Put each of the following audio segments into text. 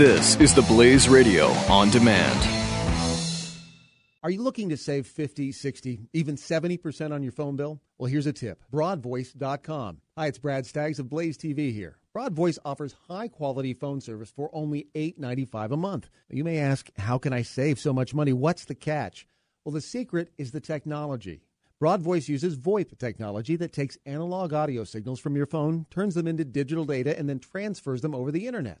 This is the Blaze Radio on demand. Are you looking to save 50, 60, even 70% on your phone bill? Well, here's a tip broadvoice.com. Hi, it's Brad Staggs of Blaze TV here. Broadvoice offers high quality phone service for only $8.95 a month. You may ask, how can I save so much money? What's the catch? Well, the secret is the technology. Broadvoice uses VoIP technology that takes analog audio signals from your phone, turns them into digital data, and then transfers them over the internet.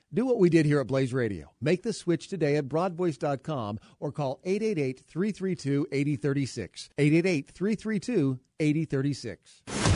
Do what we did here at Blaze Radio. Make the switch today at broadvoice.com or call 888 332 8036. 888 332 8036.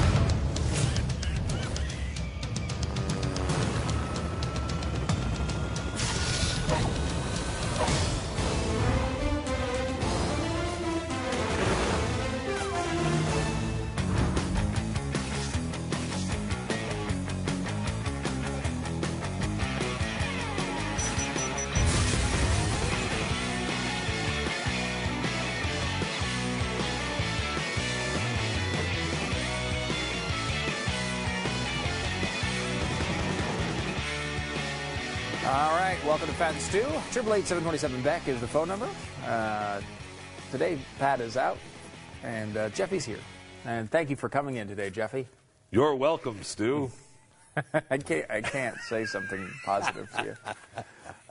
2. 888 beck is the phone number. Uh, today, Pat is out, and uh, Jeffy's here. And thank you for coming in today, Jeffy. You're welcome, Stu. I can't. I can't say something positive to you.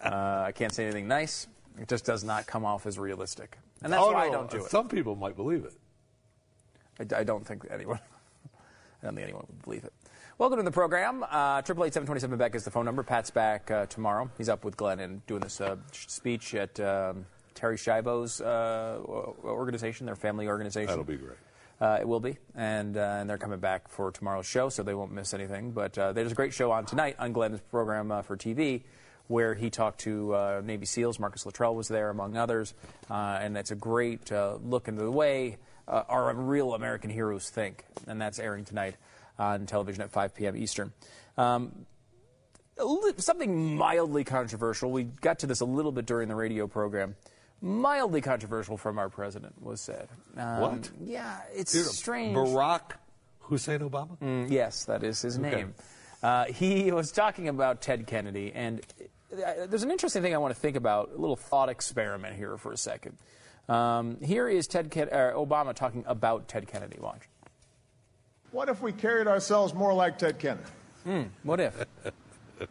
Uh, I can't say anything nice. It just does not come off as realistic, and that's oh, why no. I don't do it. Some people might believe it. I, I don't think anyone. I don't think anyone would believe it. Welcome to the program. Uh, Triple eight seven twenty seven Beck is the phone number. Pat's back uh, tomorrow. He's up with Glenn and doing this uh, speech at um, Terry Schiavo's uh, organization, their family organization. That'll be great. Uh, it will be, and uh, and they're coming back for tomorrow's show, so they won't miss anything. But uh, there's a great show on tonight on Glenn's program uh, for TV, where he talked to uh, Navy SEALs. Marcus Luttrell was there, among others, uh, and it's a great uh, look into the way uh, our real American heroes think, and that's airing tonight on television at 5 p.m. Eastern. Um, something mildly controversial. We got to this a little bit during the radio program. Mildly controversial from our president was said. Um, What? Yeah, it's Dude, strange. Barack Hussein Obama? Mm, yes, that is his Okay. name. Uh, he was talking about Ted Kennedy, and uh, there's an interesting thing I want to think about, a little thought experiment here for a second. Um, here is Ted Ken- uh, Obama talking about Ted Kennedy. Watch. What if we carried ourselves more like Ted Kennedy? Hmm, what if? In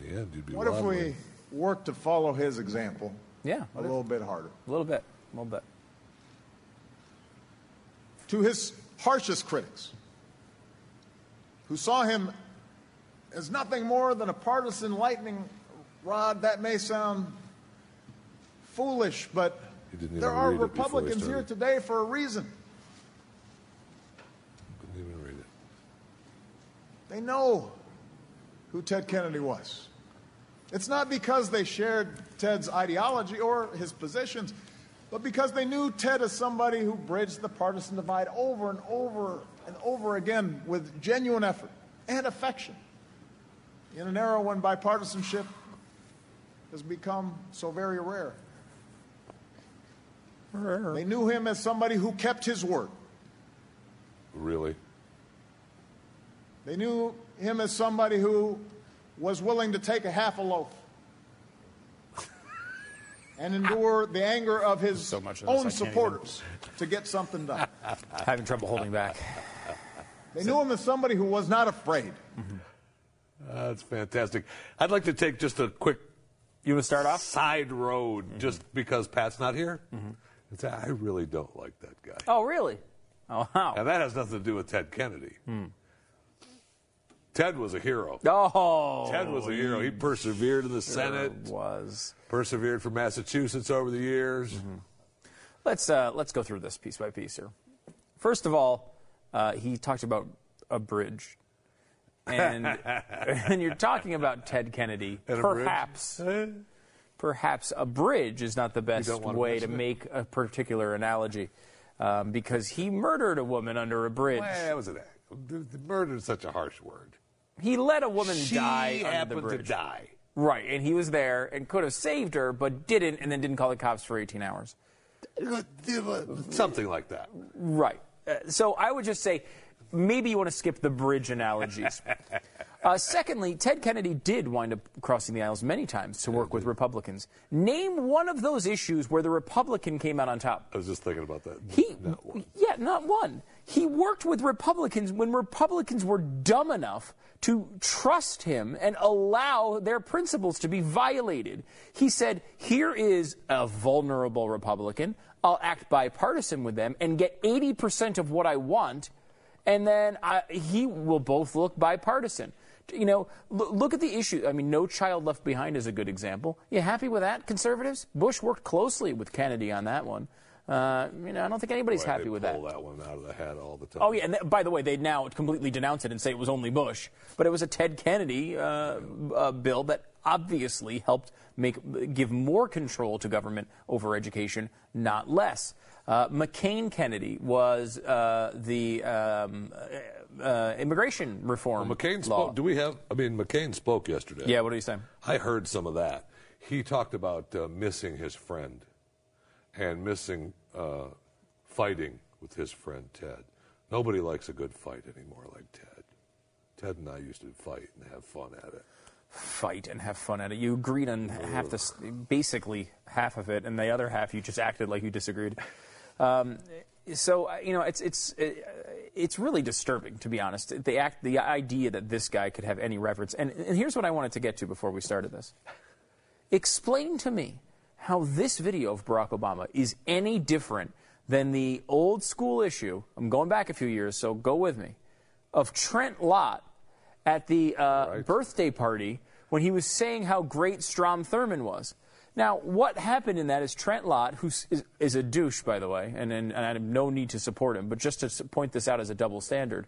the end, you'd be What if wobbly. we worked to follow his example Yeah, a what if? little bit harder? a little bit, a little bit. To his harshest critics, who saw him as nothing more than a partisan lightning rod, that may sound foolish, but He didn't even there are read he Republicans here today for a reason. Couldn't even read it. They know who Ted Kennedy was. It's not because they shared Ted's ideology or his positions, but because they knew Ted as somebody who bridged the partisan divide over and over and over again with genuine effort and affection in an era when bipartisanship has become so very rare. They knew him as somebody who kept his word. Really? They knew him as somebody who was willing to take a half a loaf and endure the anger of his So much of own can't supporters to get something done. Having trouble holding back. They knew him as somebody who was not afraid. Mm-hmm. That's fantastic. I'd like to take just a quick You want to start off? side road Mm-hmm. just because Pat's not here. Mm-hmm. And say, I really don't like that guy. Oh, really? Oh, wow. And that has nothing to do with Ted Kennedy. Hmm. Ted was a hero. Oh, Ted was a hero. He persevered in the Senate, was. persevered for Massachusetts over the years. Mm-hmm. Let's uh, let's go through this piece by piece here. First of all, uh, he talked about a bridge, and and you're talking about Ted Kennedy, And a perhaps perhaps a bridge is not the best way to make a particular analogy. Um, because he murdered a woman under a bridge. Well, that was an act. Murder is such a harsh word. He let a woman she die under the happened to bridge. die. Right, and he was there and could have saved her, but didn't, and then didn't call the cops for 18 hours. Something like that. Right. Uh, so I would just say maybe you want to skip the bridge analogies. uh, secondly, Ted Kennedy did wind up crossing the aisles many times to work with Republicans. Name one of those issues where the Republican came out on top. I was just thinking about that. He, Not yeah, not one. He worked with Republicans when Republicans were dumb enough to trust him and allow their principles to be violated. He said, Here is a vulnerable Republican. I'll act bipartisan with them and get 80% of what I want, and then I, he will both look bipartisan. You know, l- look at the issue. I mean, No Child Left Behind is a good example. You happy with that, conservatives? Bush worked closely with Kennedy on that one. Uh, you know, I don't think anybody's Boy, happy with that. pull that one out of the hat all the time. Oh yeah, and th- by the way, they now completely denounce it and say it was only Bush, but it was a Ted Kennedy uh, uh, bill that obviously helped make give more control to government over education, not less. Uh, McCain Kennedy was uh, the um, uh, immigration reform McCain law. spoke. Do we have? I mean, McCain spoke yesterday. yeah, what are you saying? I heard some of that. He talked about uh, missing his friend and missing uh, fighting with his friend Ted. Nobody likes a good fight anymore like Ted. Ted and I used to fight and have fun at it. fight and have fun at it. You agreed on half this, basically half of it, and the other half you just acted like you disagreed. Um, so uh, you know, it's it's uh, it's really disturbing to be honest. The act, the idea that this guy could have any reverence. and, and here's what I wanted to get to before we started this. Explain to me how this video of Barack Obama is any different than the old school issue. I'm going back a few years, so go with me. Of Trent Lott at the uh, Right. birthday party when he was saying how great Strom Thurmond was. Now, what happened in that is Trent Lott, who is, is a douche, by the way, and, and, and I have no need to support him, but just to point this out as a double standard,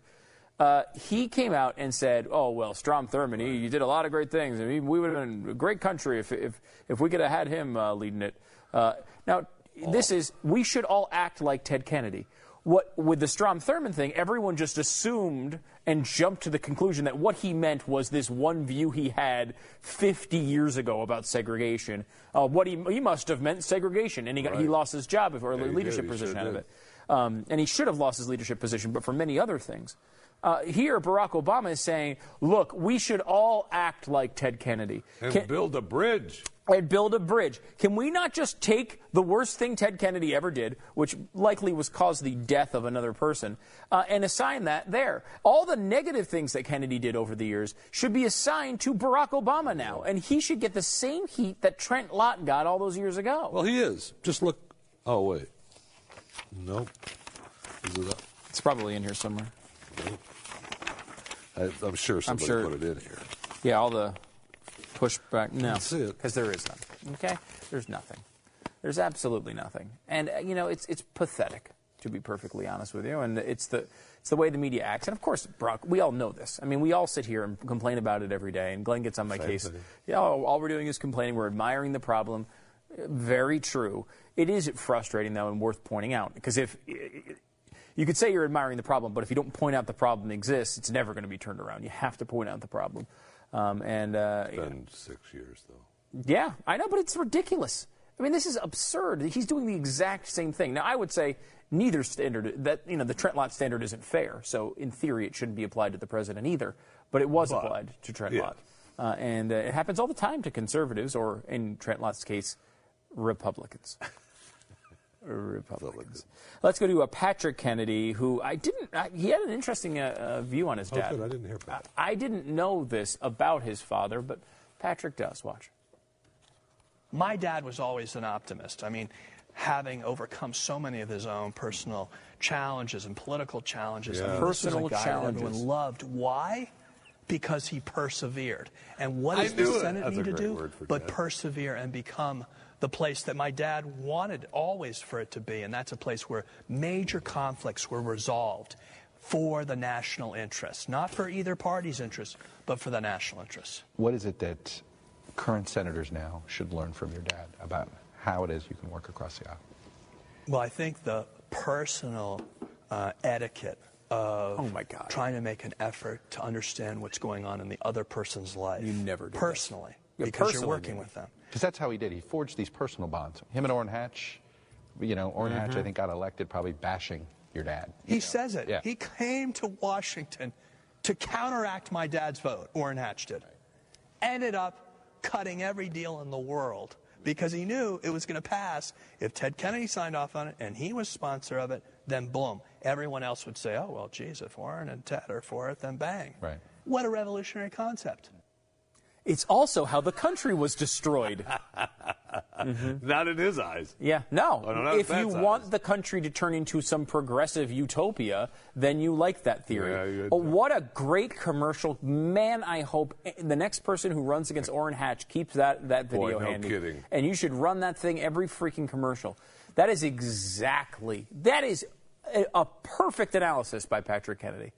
uh, he came out and said, "Oh well, Strom Thurmond, he, you did a lot of great things. I mean, we would have been a great country if if if we could have had him uh, leading it." Uh, now, this is we should all act like Ted Kennedy. What with the Strom Thurmond thing, everyone just assumed and jumped to the conclusion that what he meant was this one view he had 50 years ago about segregation. Uh, what he he must have meant segregation, and he got, he lost his job or Yeah, leadership did. Position sure out of it. Um, and he should have lost his leadership position, but for many other things. Uh, here, Barack Obama is saying, look, we should all act like Ted Kennedy And Can- build a bridge. and build a bridge. Can we not just take the worst thing Ted Kennedy ever did, which likely was cause the death of another person, uh, and assign that there? All the negative things that Kennedy did over the years should be assigned to Barack Obama now, and he should get the same heat that Trent Lott got all those years ago. Well, he is. Just look. Oh wait. Nope. Is it, it's probably in here somewhere. I, I'm sure somebody sure- put it in here. Yeah, all the pushback. No, because there is none. Okay, there's nothing. There's absolutely nothing, and uh, you know it's it's pathetic to be perfectly honest with you, and it's the it's the way the media acts, and of course, Brock, we all know this. I mean, we all sit here and complain about it every day, and Glenn gets on my Same case. thing. Yeah, all all we're doing is complaining. We're admiring the problem. Very true. It is frustrating though, and worth pointing out because if you could say you're admiring the problem, but if you don't point out the problem exists, it's never going to be turned around. You have to point out the problem. Um, and uh, Been six years though. yeah, I know, but it's ridiculous. I mean, this is absurd. He's doing the exact same thing. Now, I would say neither standard that you know the Trent Lott standard isn't fair. So, in theory, it shouldn't be applied to the president either. But it was But, applied to Trent yeah. Lott, uh, and uh, it happens all the time to conservatives, or in Trent Lott's case, Republicans. Republicans. Let's go to uh, Patrick Kennedy, who I didn't. Uh, he had an interesting uh, uh, view on his Oh, dad. good. I didn't hear about. I, I didn't know this about his father, but Patrick does. Watch. My dad was always an optimist. I mean, having overcome so many of his own personal challenges and political challenges, I Yeah. mean, this was a Personal challenges. everyone loved. Why? Because he persevered. And what does the. Senate That's need to do? But dad. persevere and become the place that my dad wanted always for it to be. And that's a place where major conflicts were resolved for the national interest, not for either party's interest, but for the national interest. What is it that current senators now should learn from your dad about how it is you can work across the aisle? Well, I think the personal uh, etiquette of Oh, my God. trying to make an effort to understand what's going on in the other person's life. You never do that. personally, Yeah, because personally, you're working maybe. with them. Because that's how he did. He forged these personal bonds. Him and Orrin Hatch, you know, Orrin Hatch, I mm-hmm. think, got elected probably bashing your dad. He says it. Yeah. He came to Washington to counteract my dad's vote. Orrin Hatch did. Ended up cutting every deal in the world because he knew it was going to pass. If Ted Kennedy signed off on it and he was sponsor of it, then boom, everyone else would say, "Oh well, geez, if Orrin and Ted are for it, then bang." Right. What a revolutionary concept. It's also how the country was destroyed. Not in his eyes. Yeah, no. If you want eyes. the country to turn into some progressive utopia, then you like that theory. Yeah, Oh, what a great commercial. Man, I hope the next person who runs against Orrin Hatch keeps that, that video Boy, no handy. kidding. And you should run that thing every freaking commercial. That is exactly, that is a, a perfect analysis by Patrick Kennedy.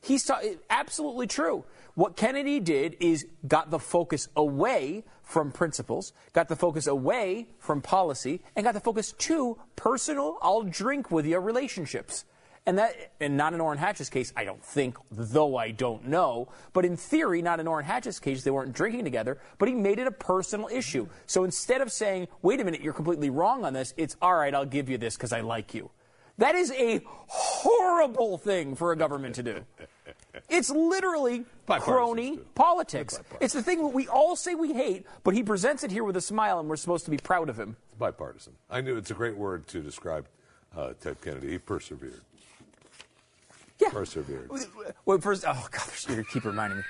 He's ta- absolutely true. What Kennedy did is got the focus away from principles, got the focus away from policy, and got the focus to personal, I'll drink with you relationships. And that, and not in Orrin Hatch's case, I don't think, though I don't know. But in theory, not in Orrin Hatch's case, they weren't drinking together, but he made it a personal issue. So instead of saying, wait a minute, you're completely wrong on this, it's all right, I'll give you this because I like you. That is a horrible thing for a government to do. It's literally crony politics. It's the thing that we all say we hate, but he presents it here with a smile, and we're supposed to be proud of him. It's bipartisan. I knew it's a great word to describe uh, Ted Kennedy. He persevered. Yeah. Persevered. Well, first, oh gosh, you keep reminding me.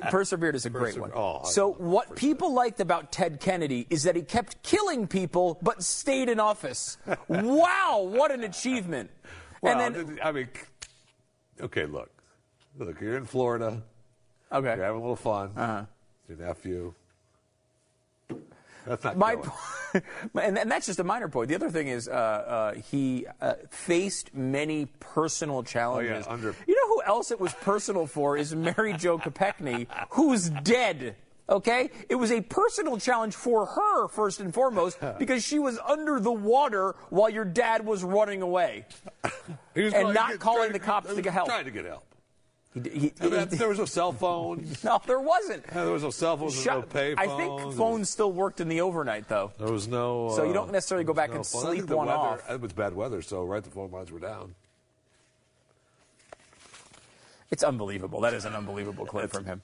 Persevered is a great one. Oh, so what people liked about Ted Kennedy is that he kept killing people but stayed in office. wow, what an achievement! Well, and then, I mean, okay, look. Look, you're in Florida. okay, You're having a little fun. Uh-huh. Your nephew. That's not My, and, and that's just a minor point. The other thing is, uh, uh, he uh, faced many personal challenges. Oh, under- You know who else it was personal for is Mary Jo Kopechne, who's dead. Okay, it was a personal challenge for her first and foremost because she was under the water while your dad was running away. And not calling trying the cops to get help. Trying to get help. He, he- I mean, he- there was no cell phone. no, there wasn't. there was no cell phones. Shut- no pay I think phones still worked in the overnight though. There was no. So you uh, don't necessarily go back was and phone. Sleep one weather, off. It was bad weather, so right the phone lines were down. It's unbelievable. That is an unbelievable clip from him.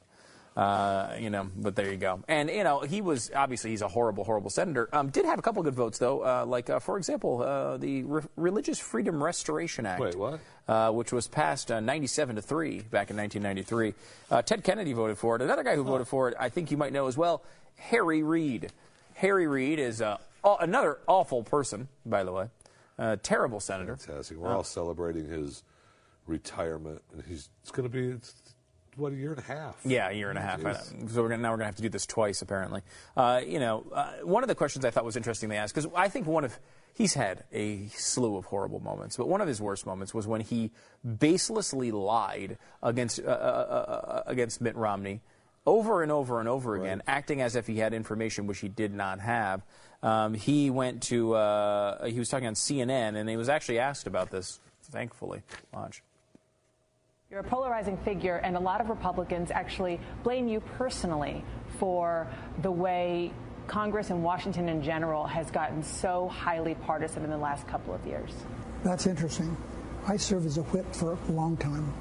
Uh, you know, but there you go. And you know, he was obviously he's a horrible, horrible senator. Um, did have a couple good votes though. Uh, like uh, for example, uh, the Re- Religious Freedom Restoration Act. Wait, what? Uh, which was passed uh, 97 to three back in 1993. Uh, Ted Kennedy voted for it. Another guy who voted for it, I think you might know as well, Harry Reid. Harry Reid is uh, another awful person, by the way. Uh, terrible senator. Fantastic. We're all celebrating his retirement, and he's it's going to be it's, what a year and a half. Yeah, a year and a half. So we're gonna, now we're going to have to do this twice, apparently. Uh, you know, uh, one of the questions I thought was interesting they asked, because I think one of, he's had a slew of horrible moments, but one of his worst moments was when he baselessly lied against, uh, uh, uh, against Mitt Romney over and over and over again, acting as if he had information which he did not have. Um, he went to, uh, he was talking on CNN, and he was actually asked about this, thankfully. Watch. You're a polarizing figure, and a lot of Republicans actually blame you personally for the way Congress and Washington in general has gotten so highly partisan in the last couple of years. That's interesting. I served as a whip for a long time,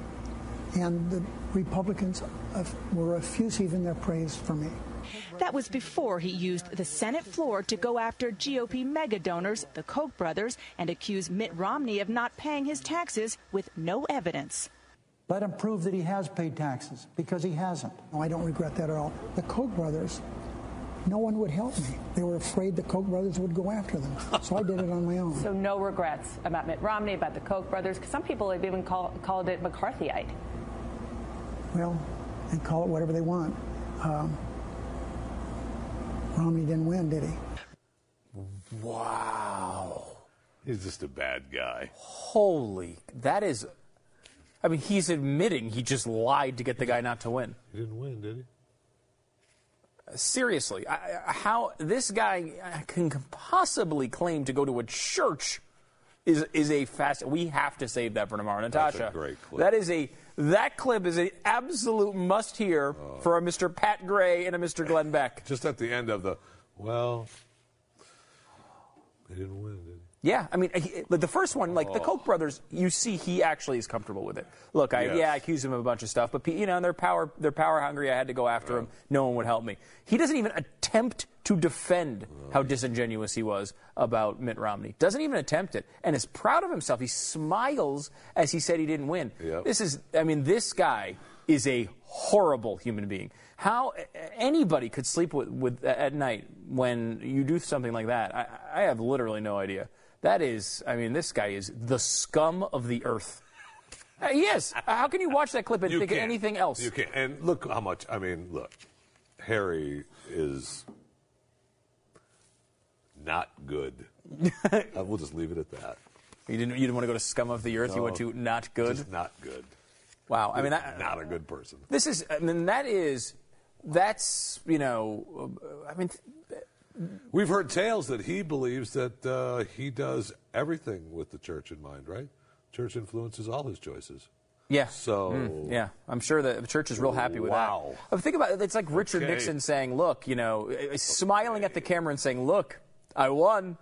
and the Republicans uh, were effusive in their praise for me. That was before he used the Senate floor to go after GOP mega donors, the Koch brothers, and accuse Mitt Romney of not paying his taxes with no evidence. Let him prove that he has paid taxes because he hasn't. No, I don't regret that at all. The Koch brothers, no one would help me. They were afraid the Koch brothers would go after them, so I did it on my own. So no regrets about Mitt Romney, about the Koch brothers, 'cause some people have even call, called it McCarthyite. Well, they call it whatever they want. Um, Romney didn't win, did he? Wow. He's just a bad guy. Holy, that is. I mean, he's admitting he just lied to get the guy not to win. He didn't win, did he? Seriously, I, how this guy can possibly claim to go to a church is is a fast. We have to save that for tomorrow, Natasha. That's a great clip. That is a that clip is an absolute must hear Oh. for a Mr. Pat Gray and a Mr. Glenn Beck. Just at the end of the, well, they didn't win, did they? Yeah, I mean, he, the first one, like the Oh. Koch brothers, you see he actually is comfortable with it. Look, I, Yes. yeah, I accuse him of a bunch of stuff, but you know they're power, they're power hungry. I had to go after him. No one would help me. He doesn't even attempt to defend how disingenuous he was about Mitt Romney. Doesn't even attempt it, and is proud of himself. He smiles as he said he didn't win. Yep. This is, I mean, this guy is a horrible human being. How anybody could sleep with, with at night when you do something like that, I, I have literally no idea. That is, I mean, this guy is the scum of the earth. Uh, he is. How can you watch that clip and You think of can't. anything else? You can't. And look how much. I mean, look, Harry is not good. uh, we'll just leave it at that. You didn't. You didn't want to go to scum of the earth. You No, went to not good. Just not good. Wow. I mean, that, not a good person. this is. I mean, that is. That's you know. uh, I mean, We've heard tales that he believes that uh, he does everything with the church in mind, right? Church influences all his choices. Yeah. So Mm, yeah, I'm sure the church is real happy with Wow. that. But think about it. It's like Richard Okay. Nixon saying, "Look, you know, uh, smiling at the camera and saying, "Look, I won."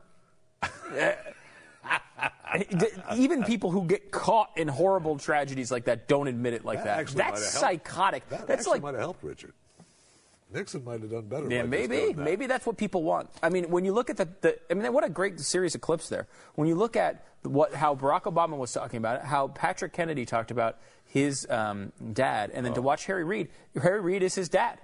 Even people who get caught in horrible tragedies like that don't admit it like that. actually That's might have helped. psychotic. That That's like might have helped Richard. Nixon might have done better. yeah, maybe, that. maybe that's what people want. I mean, when you look at the, the I mean, what a great series of clips there. When you look at what how Barack Obama was talking about it, how Patrick Kennedy talked about his um, dad, and then Oh. to watch Harry Reid. Harry Reid is his dad.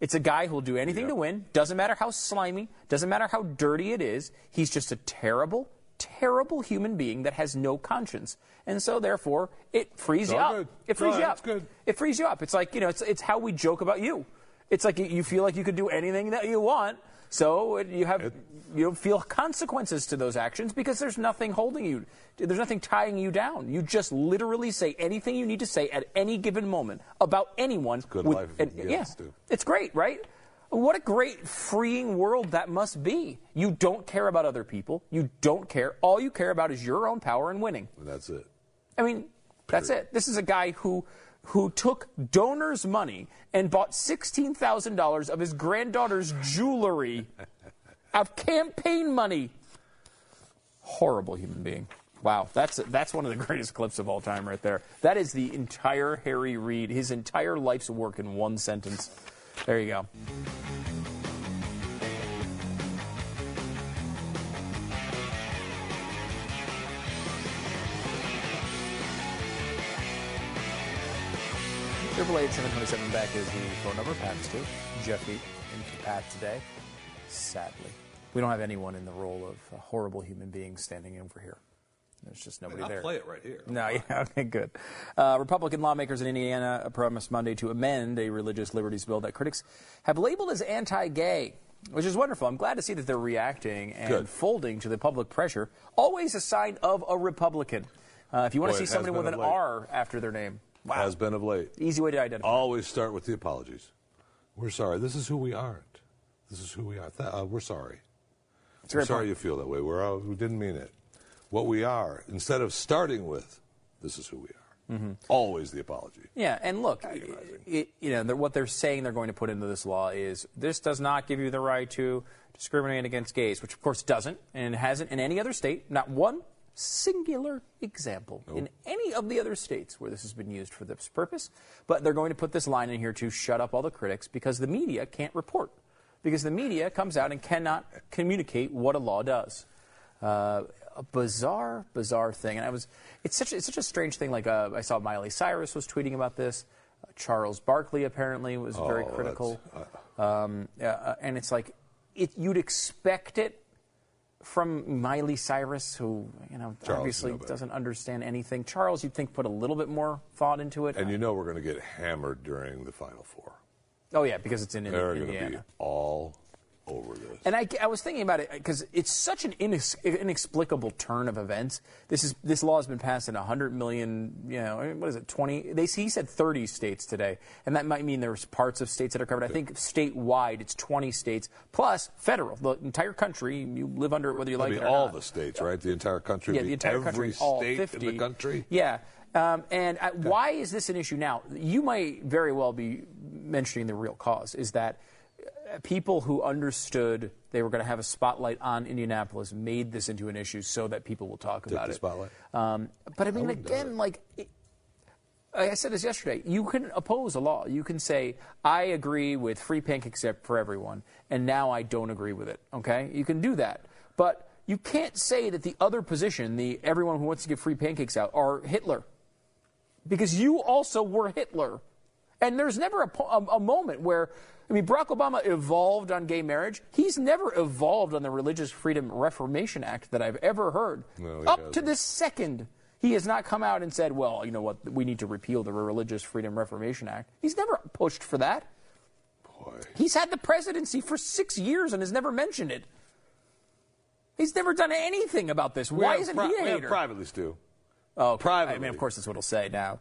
It's a guy who'll do anything to win. Doesn't matter how slimy. Doesn't matter how dirty it is. He's just a terrible, terrible human being that has no conscience, and so therefore it frees It's you up. good. It frees you up. It frees you up. It's like, you know, it's, it's how we joke about you. It's like you- feel like you could do anything that you want, so you have you don't feel consequences to those actions because there's nothing holding you. There's nothing tying you down. You just literally say anything you need to say at any given moment about anyone. good with- life if and- yeah, to. it's great, right? What a great freeing world that must be. You don't care about other people. You don't care. All you care about is your own power and winning. And that's it. I mean, that's it. This is a guy who who took donors' money and bought sixteen thousand dollars of his granddaughter's jewelry of campaign money. Horrible human being. Wow, that's that's one of the greatest clips of all time, right there. That is the entire Harry Reid, his entire life's work in one sentence. There you go. Triple eight seven twenty seven Beck is the phone number. Pat's too. Jeffy into Pat today. Sadly, we don't have anyone in the role of a horrible human being standing over here. There's just nobody I'll there. play it right here. No, yeah, okay, good. Uh, Republican lawmakers in Indiana promised Monday to amend a religious liberties bill that critics have labeled as anti-gay, which is wonderful. I'm glad to see that they're reacting and Good. folding to the public pressure. Always a sign of a Republican. Uh, if you want Boy, to see somebody with an late. R after their name, wow, Has been of late. easy way to identify. Always start with the apologies. We're sorry. This is who we aren't. This is who we are. Th- uh, we're sorry. It's We're sorry point. you feel that way. We're, uh, we didn't mean it. What we are, instead of starting with, this is who we are. Mm-hmm. Always the apology. Yeah, and look, it, you know, they're- what they're saying they're going to put into this law is this does not give you the right to discriminate against gays, which of course doesn't, and it hasn't in any other state. Not one singular example in any of the other states where this has been used for this purpose. But they're going to put this line in here to shut up all the critics because the media can't report. Because the media comes out and cannot communicate what a law does. Uh, a bizarre, bizarre thing, and I was. It's such. It's such a strange thing. Like uh, I saw Miley Cyrus was tweeting about this. Uh, Charles Barkley apparently was very Oh, critical, um, uh, uh, and it's like it, you'd expect it from Miley Cyrus, who you know Charles, obviously doesn't understand anything. Charles, you'd think put a little bit more thought into it. And you know we're going to get hammered during the Final Four. oh yeah, because it's in, in They're going to be all over this. And I, I was thinking about it because it's such an inex, inexplicable turn of events. This is this law has been passed in 100 million, you know, what is it, 20? They he said 30 states today, and that might mean there's parts of states that are covered. I think statewide it's 20 states plus federal, the entire country. You live under it whether you I like mean, it or all not. the states, right? The entire country. Yeah, the entire every country, all state 50. in the country. Yeah. Um, and uh, why is this an issue now? You might very well be mentioning the real cause is that people who understood they were going to have a spotlight on Indianapolis made this into an issue so that people will talk about the it. spotlight. Um, but I mean, wouldn't again, like. It, I said this yesterday, you can oppose a law. You can say, I agree with free pancakes for everyone, and now I don't agree with it. Okay? You can do that. But you can't say that the other position, the everyone who wants to give free pancakes out, are Hitler. Because you also were Hitler. And there's never a, po- a, a moment where, I mean, Barack Obama evolved on gay marriage. He's never evolved on the Religious Freedom Reformation Act that I've ever heard. No, he Up to hasn't. this second, he has not come out and said, well, you know what, we need to repeal the Religious Freedom Reformation Act. He's never pushed for that. Boy. He's had the presidency for six years and has never mentioned it. He's never done anything about this. We Why isn't pri- he a hater? privately, Stu. Oh, Privately. I mean, of course, that's what he'll say now,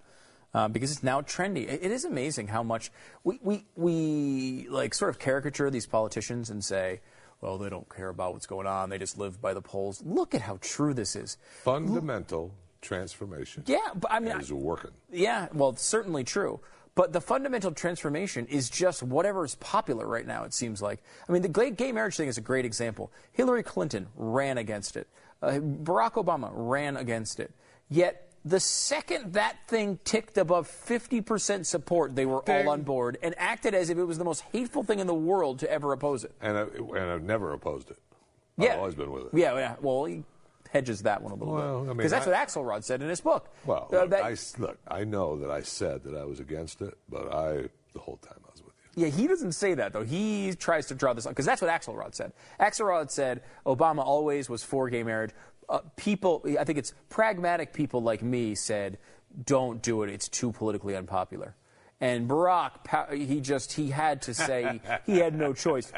um, because it's now trendy. It, it is amazing how much we, we we like sort of caricature these politicians and say, "Well, they don't care about what's going on; they just live by the polls." Look at how true this is. Fundamental transformation. Yeah, but I mean, is working. Yeah, well, certainly true. But the fundamental transformation is just whatever is popular right now, it seems like. I mean, the gay, gay marriage thing is a great example. Hillary Clinton ran against it, uh, Barack Obama ran against it. Yet, the second that thing ticked above 50% support, they were Ding. all on board and acted as if it was the most hateful thing in the world to ever oppose it. And, I, and I've never opposed it. Yeah. I've always been with it. Yeah, yeah. Well, he hedges that one a little Well, I bit. mean, Because that's I- what Axelrod said in his book. Well, Uh, look, that- I, s- look, I know that I said that I was against it, but I, the whole time I was with you. Yeah, he doesn't say that though. He tries to draw this on, because that's what Axelrod said. Axelrod said Obama always was for gay marriage. Uh, people, I think it's pragmatic people like me said, "Don't do it. It's too politically unpopular." And Barack, he just he had to say he had no choice.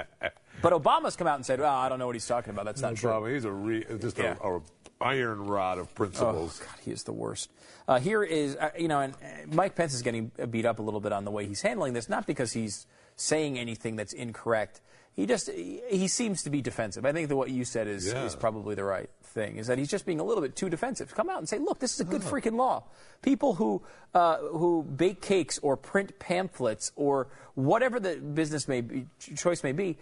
But Obama's come out and said, well, I don't know what he's talking about. That's not true." He's a re, just Yeah. a, a iron rod of principles. Oh. God, he is the worst. Uh, here is, uh, you know, and uh, Mike Pence is getting beat up a little bit on the way he's handling this, not because he's saying anything that's incorrect. He just, he, seems to be defensive. I think that what you said is, Yeah. is probably the right thing, is that he's just being a little bit too defensive. Come out and say, look, this is a good freaking law. People who, uh, who bake cakes or print pamphlets or whatever the business may be, choice may be,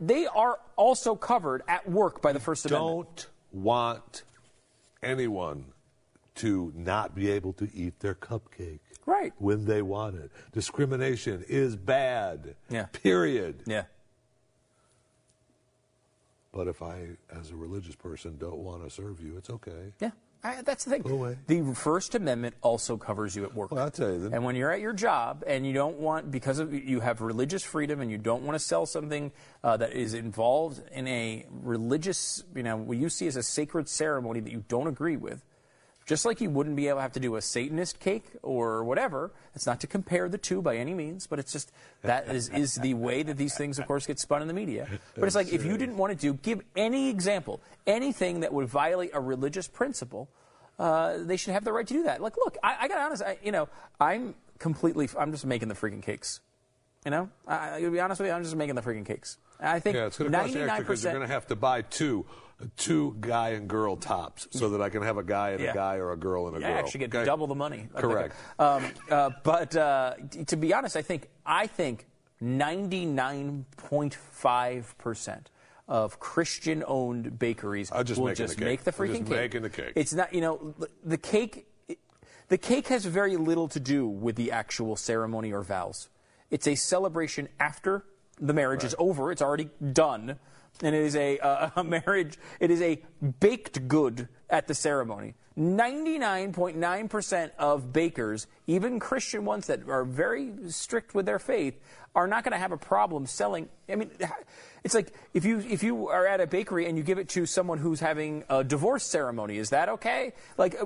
they are also covered at work by the First Amendment. Don't want anyone to not be able to eat their cupcake. Right. When they want it. Discrimination is bad. Yeah. Period. Yeah. But if I, as a religious person, don't want to serve you, it's okay. Yeah, I, that's the thing. Go away. The First Amendment also covers you at work. Well, I'll tell you then. And when you're at your job and you don't want, because of you have religious freedom and you don't want to sell something uh, that is involved in a religious, you know, what you see as a sacred ceremony that you don't agree with, just like you wouldn't be able to have to do a Satanist cake or whatever. It's not to compare the two by any means, but it's just that is, is the way that these things, of course, get spun in the media. But it's like if you didn't want to do, give any example, anything that would violate a religious principle, uh, they should have the right to do that. Like, look, I, I got to honest, I, you know, I'm completely, I'm just making the freaking cakes. You know, I, I, to be honest with you, I'm just making the freaking cakes. I think Yeah, it's going to cost you extra 99 because you're going to have to buy two, two guy and girl tops so that I can have a guy and Yeah. a guy or a girl and a Yeah, girl. I actually get okay? double the money. Correct. Um, uh, but uh, to be honest, I think I think 99.5 percent of Christian-owned bakeries I'm just will making the just make the freaking just cake. making the cake. It's not, you know, the- the cake. The cake has very little to do with the actual ceremony or vows. It's a celebration after the marriage is over. It's already done, and it is a, uh, a marriage. It is a baked good at the ceremony. 99.9% of bakers, even Christian ones that are very strict with their faith, are not going to have a problem selling. I mean, it's like if you if you are at a bakery and you give it to someone who's having a divorce ceremony, is that okay? Like.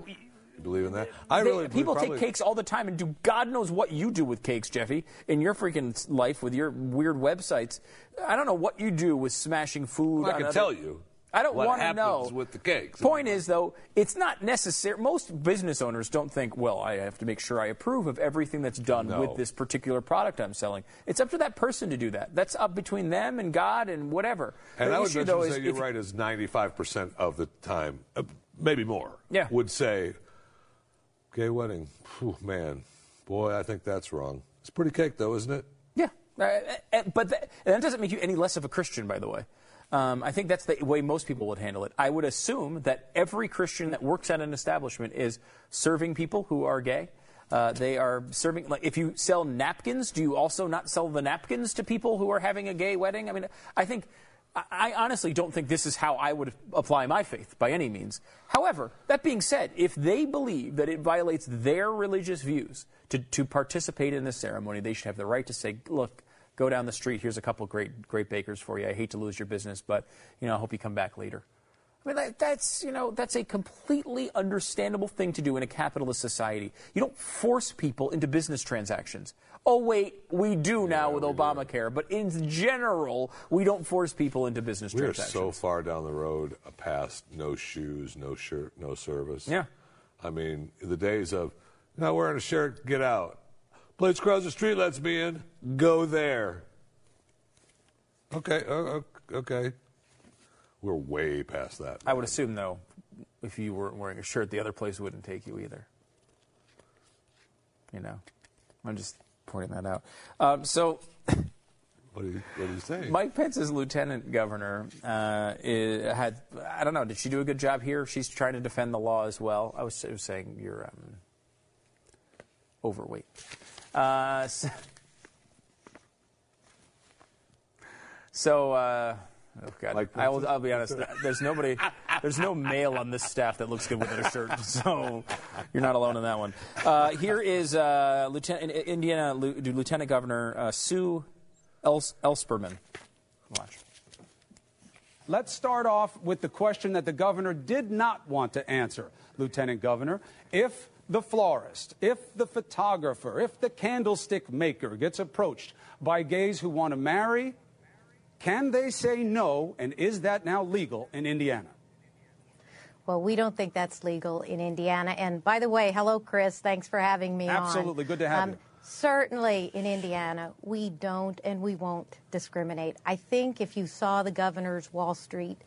You believe in that? I They- really people take cakes all the time and do God knows what you do with cakes, Jeffy, in your freaking life with your weird websites. I don't know what you do with smashing food. Well, I can other- tell you I don't want to know. with the cakes. Point is, though, it's not necessary. Most business owners don't think, well, I have to make sure I approve of everything that's done No. with this particular product I'm selling. It's up to that person to do that. That's up between them and God and whatever. And the I would issue, though, is say you're right, is 95% of the time, uh, maybe more, Yeah. would say, gay wedding, Phew, man, boy, I think that's wrong. It's pretty cake, though, isn't it? Yeah, uh, uh, but that, that doesn't make you any less of a Christian, by the way. Um, I think that's the way most people would handle it. I would assume that every Christian that works at an establishment is serving people who are gay. Uh, they are serving. Like, if you sell napkins, do you also not sell the napkins to people who are having a gay wedding? I mean, I think. I honestly don't think this is how I would apply my faith by any means. However, that being said, if they believe that it violates their religious views to, to participate in this ceremony, they should have the right to say, look, go down the street. Here's a couple great great bakers for you. I hate to lose your business, but you know, I hope you come back later. I mean, that, that's you know, that's a completely understandable thing to do in a capitalist society. You don't force people into business transactions. Oh wait, we do now with Obamacare, but in general, we don't force people into business We are transactions. so far down the road uh, past no shoes, no shirt, no service. Yeah. I mean, the days of not wearing a shirt, get out. Blades across the street lets me in. Go there. Okay, uh, okay. We're way past that. I would assume, though, if you weren't wearing a shirt, the other place wouldn't take you either. You know, I'm just pointing that out. Um, so, What are you, what are you saying? Mike Pence's lieutenant governor uh, i had, I don't know, did she do a good job here? She's trying to defend the law as well. I was, I was saying you're um, overweight. Uh, so, so uh, oh God, Mike I will, I'll be honest. There's nobody, there's no male on this staff that looks good without a shirt. So you're not alone in that one. Uh, here is uh, Lieutenant Indiana Lieutenant Governor uh, Sue Els- Ellspermann. Watch. Let's start off with the question that the governor did not want to answer, Lieutenant Governor. If the florist, if the photographer, if the candlestick maker gets approached by gays who want to marry, can they say no, and is that now legal in Indiana? Well, we don't think that's legal in Indiana. And by the way, hello, Chris. Thanks for having me on. Absolutely. Good to have Um, you. Certainly in Indiana, we don't and we won't discriminate. I think if you saw the governor's Wall Street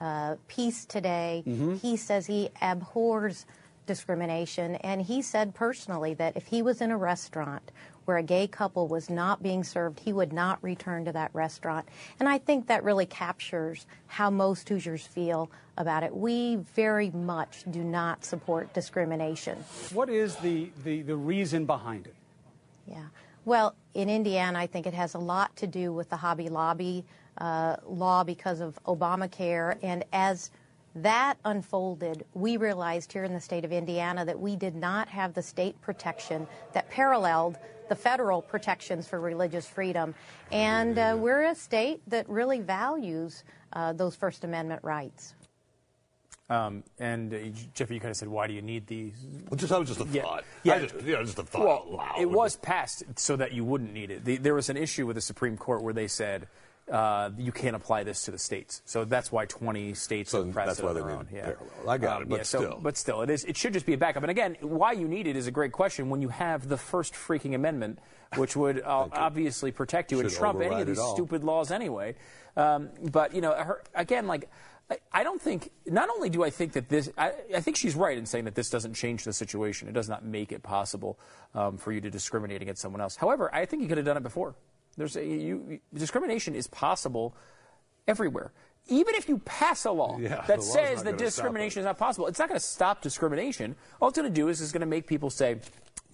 uh, piece today, Mm-hmm. he says he abhors discrimination. And he said personally that if he was in a restaurant where a gay couple was not being served, he would not return to that restaurant. And I think that really captures how most Hoosiers feel about it. We very much do not support discrimination. What is the, the, the reason behind it? Yeah. Well, in Indiana, I think it has a lot to do with the Hobby Lobby uh, law because of Obamacare. And as that unfolded, we realized here in the state of Indiana that we did not have the state protection that paralleled the federal protections for religious freedom. And uh, we're a state that really values uh, those First Amendment rights. Um, and uh, Jeffrey, you kind of said, why do you need these? Well, just, that was just a Yeah. thought. Yeah. I just, you know, just a thought Well, out loud. it was passed so that you wouldn't need it. The, there was an issue with the Supreme Court where they said uh, you can't apply this to the states. So that's why 20 states So have pressed that's it why on their own. Yeah. parallel. I got it, but yeah, so- still. but still, it is. It should just be a backup. And again, why you need it is a great question. When you have the first freaking amendment, which would uh, obviously protect you and trump any of these stupid laws anyway. Um, but you know, her, again, like. I- I don't think. Not only do I think that this, I, I think she's right in saying that this doesn't change the situation. It does not make it possible um, for you to discriminate against someone else. However, I think you could have done it before. There's a, you, discrimination is possible everywhere. Even if you pass a law Yeah, that says that discrimination is not possible, it's not going to stop discrimination. All it's going to do is it's going to make people say,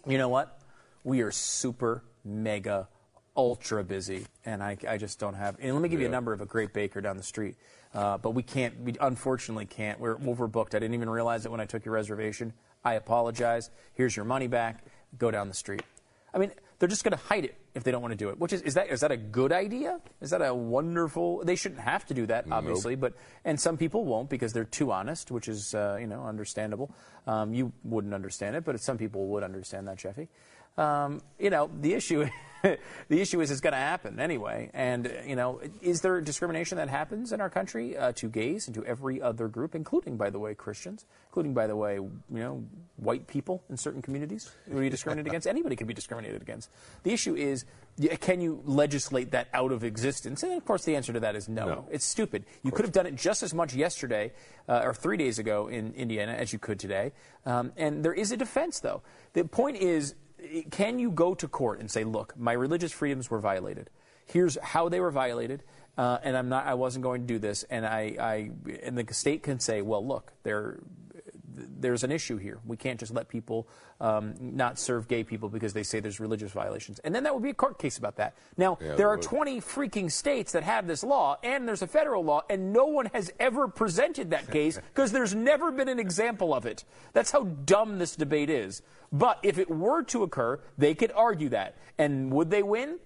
you know what? We are super, mega, ultra busy, and I, I just don't have. And let me give you a number of a great baker down the street. Uh, but we can't, we unfortunately can't. We're overbooked. I didn't even realize it when I took your reservation. I apologize. Here's your money back. Go down the street. I mean, they're just going to hide it if they don't want to do it. Which is is that is that a good idea? Is that a wonderful? They shouldn't have to do that, obviously, but and some people won't because they're too honest, which is uh, you know understandable. Um, you wouldn't understand it, but some people would understand that, Jeffy. Um, you know, the issue. the issue is it's going to happen anyway. And, you know, is there discrimination that happens in our country uh, to gays and to every other group, including, by the way, Christians, including, by the way, you know, white people in certain communities who are discriminated against? Anybody can be discriminated against. The issue is, can you legislate that out of existence? And, of course, the answer to that is no. No. It's stupid. You could have done it just as much yesterday uh, or three days ago in Indiana as you could today. Um, and there is a defense, though. The point is, can you go to court and say, look, my religious freedoms were violated. Here's how they were violated, uh, and I'm not. I wasn't going to do this. And I, I, and the state can say, well, look, there, there's an issue here. We can't just let people um, not serve gay people because they say there's religious violations. And then that would be a court case about that. Now, Yeah, there are would. 20 freaking states that have this law, and there's a federal law, and no one has ever presented that case because there's never been an example of it. That's how dumb this debate is. But if it were to occur, they could argue that. And would they win?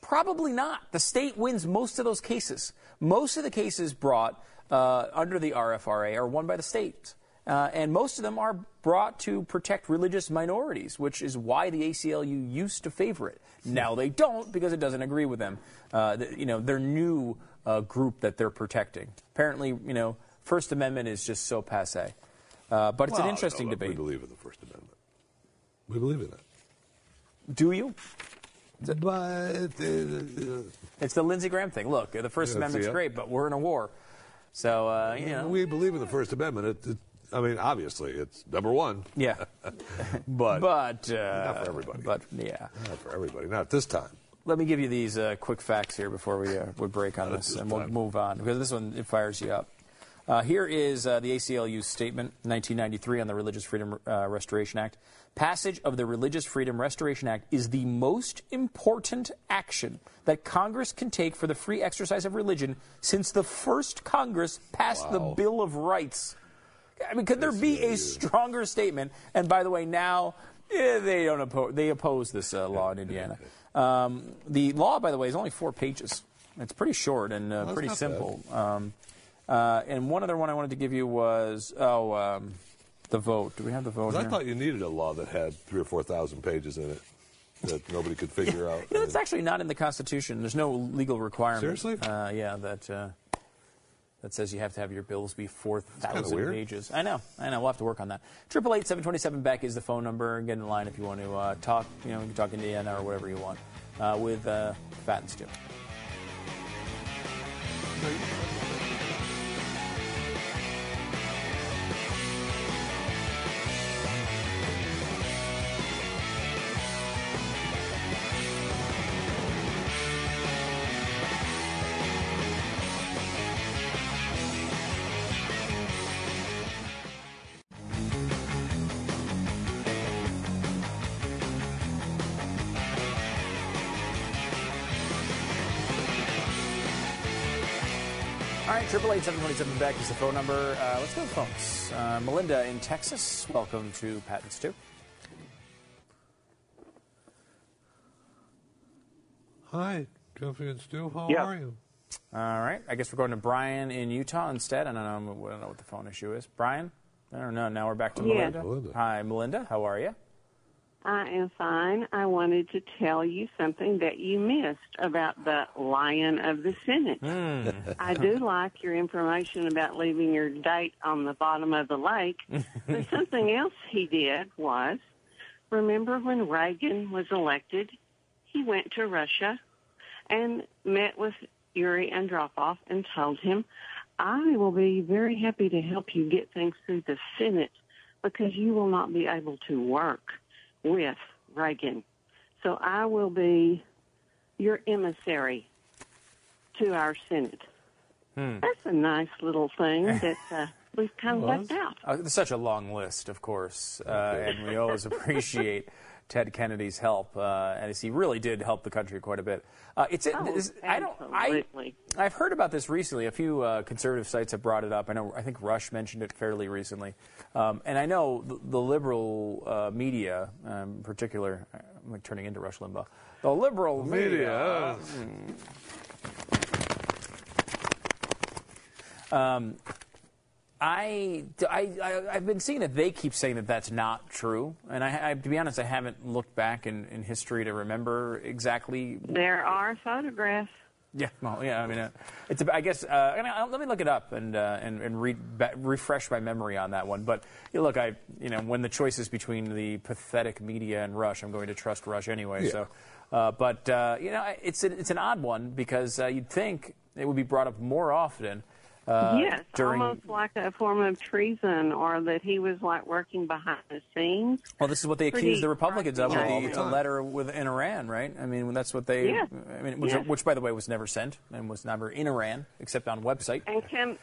Probably not. The state wins most of those cases. Most of the cases brought uh, under the RFRA are won by the state. Uh, and most of them are brought to protect religious minorities, which is why the ACLU used to favor it. Now they don't because it doesn't agree with them. Uh, the, you know, their new uh, group that they're protecting. Apparently, you know, First Amendment is just so passe. Uh, but it's Well, an interesting no, look, debate. We believe in the First Amendment. We believe in it. Do you? But uh, It's the Lindsey Graham thing. Look, the First Yeah, Amendment's it? great, but we're in a war. So, uh, you know. we believe in the First Amendment. It, it, I mean, obviously, it's number one. Yeah. but But, uh, not for everybody. But, yeah. Not for everybody. Not this time. Let me give you these uh, quick facts here before we, uh, we break on this, this and we'll move on because this one it fires you up. Uh, here is uh, the ACLU's statement, 1993, on the Religious Freedom uh, Restoration Act. Passage of the Religious Freedom Restoration Act is the most important action that Congress can take for the free exercise of religion since the first Congress passed the Bill of Rights. I mean, could there be a stronger statement? And by the way, now eh, they don't oppose. They oppose this uh, law in Indiana. Um, the law, by the way, is only four pages. It's pretty short and uh, Well, pretty simple. Um, uh, and one other one I wanted to give you was oh, um, the vote. Do we have the vote 'Cause I here? thought you needed a law that had three or four thousand pages in it that nobody could figure out. You know, it's actually not in the Constitution. There's no legal requirement. Seriously? Uh, yeah, that uh, that says you have to have your bills be four thousand weird. pages. I know, I know. We'll have to work on that. Triple eight seven twenty seven Beck is the phone number. Get in line if you want to uh, talk. You know, you can talk Indiana or whatever you want uh, with uh, Fat and Stu. All right, triple eight seven twenty seven Beck is the phone number. Uh, let's go to the phones. Uh, Melinda in Texas. Welcome to Patents and Stu. Hi, Jeffrey and Stu. How Yeah. are you? All right. I guess we're going to Brian in Utah instead. I don't know. I don't know what the phone issue is. Brian. I don't know. Now we're back to Yes. Melinda. Melinda. Hi, Melinda. How are you? I am fine. I wanted to tell you something that you missed about the Lion of the Senate. Hmm. I do like your information about leaving your date on the bottom of the lake. but something else he did was remember when Reagan was elected, he went to Russia and met with Yuri Andropov and told him, I will be very happy to help you get things through the Senate because you will not be able to work with Reagan. So I will be your emissary to our Senate. Hmm. That's a nice little thing that uh, we've kind of left out. Uh, such a long list, of course, uh, and we always appreciate Ted Kennedy's help, uh, and he really did help the country quite a bit. Uh, it's Oh, this- I don't I I've heard about this recently. A few uh, conservative sites have brought it up. I know I think Rush mentioned it fairly recently, um, and I know the, the liberal uh, media, um, in particular, I'm like turning into Rush Limbaugh. The liberal media. Um, I, I, I, I've been seeing that they keep saying that that's not true. And I, I, to be honest, I haven't looked back in, in history to remember exactly. There are photographs. Yeah, well, yeah. I mean, uh, it's. A, I guess. Uh, I mean, I'll- let me look it up and uh, and and read, ba- refresh my memory on that one. But you know, look, I you know, when the choice is between the pathetic media and Rush, I'm going to trust Rush anyway. Yeah. So, uh, but uh, you know, it's a, it's an odd one because uh, you'd think it would be brought up more often. Uh, yes, during almost like a form of treason, or that he was like working behind the scenes. Well, this is what they Pretty accuse the Republicans of with the, the letter within Iran, right? I mean, that's what they. Yes. I mean, which, Yes. which, by the way, was never sent and was never in Iran except on website. And Kim,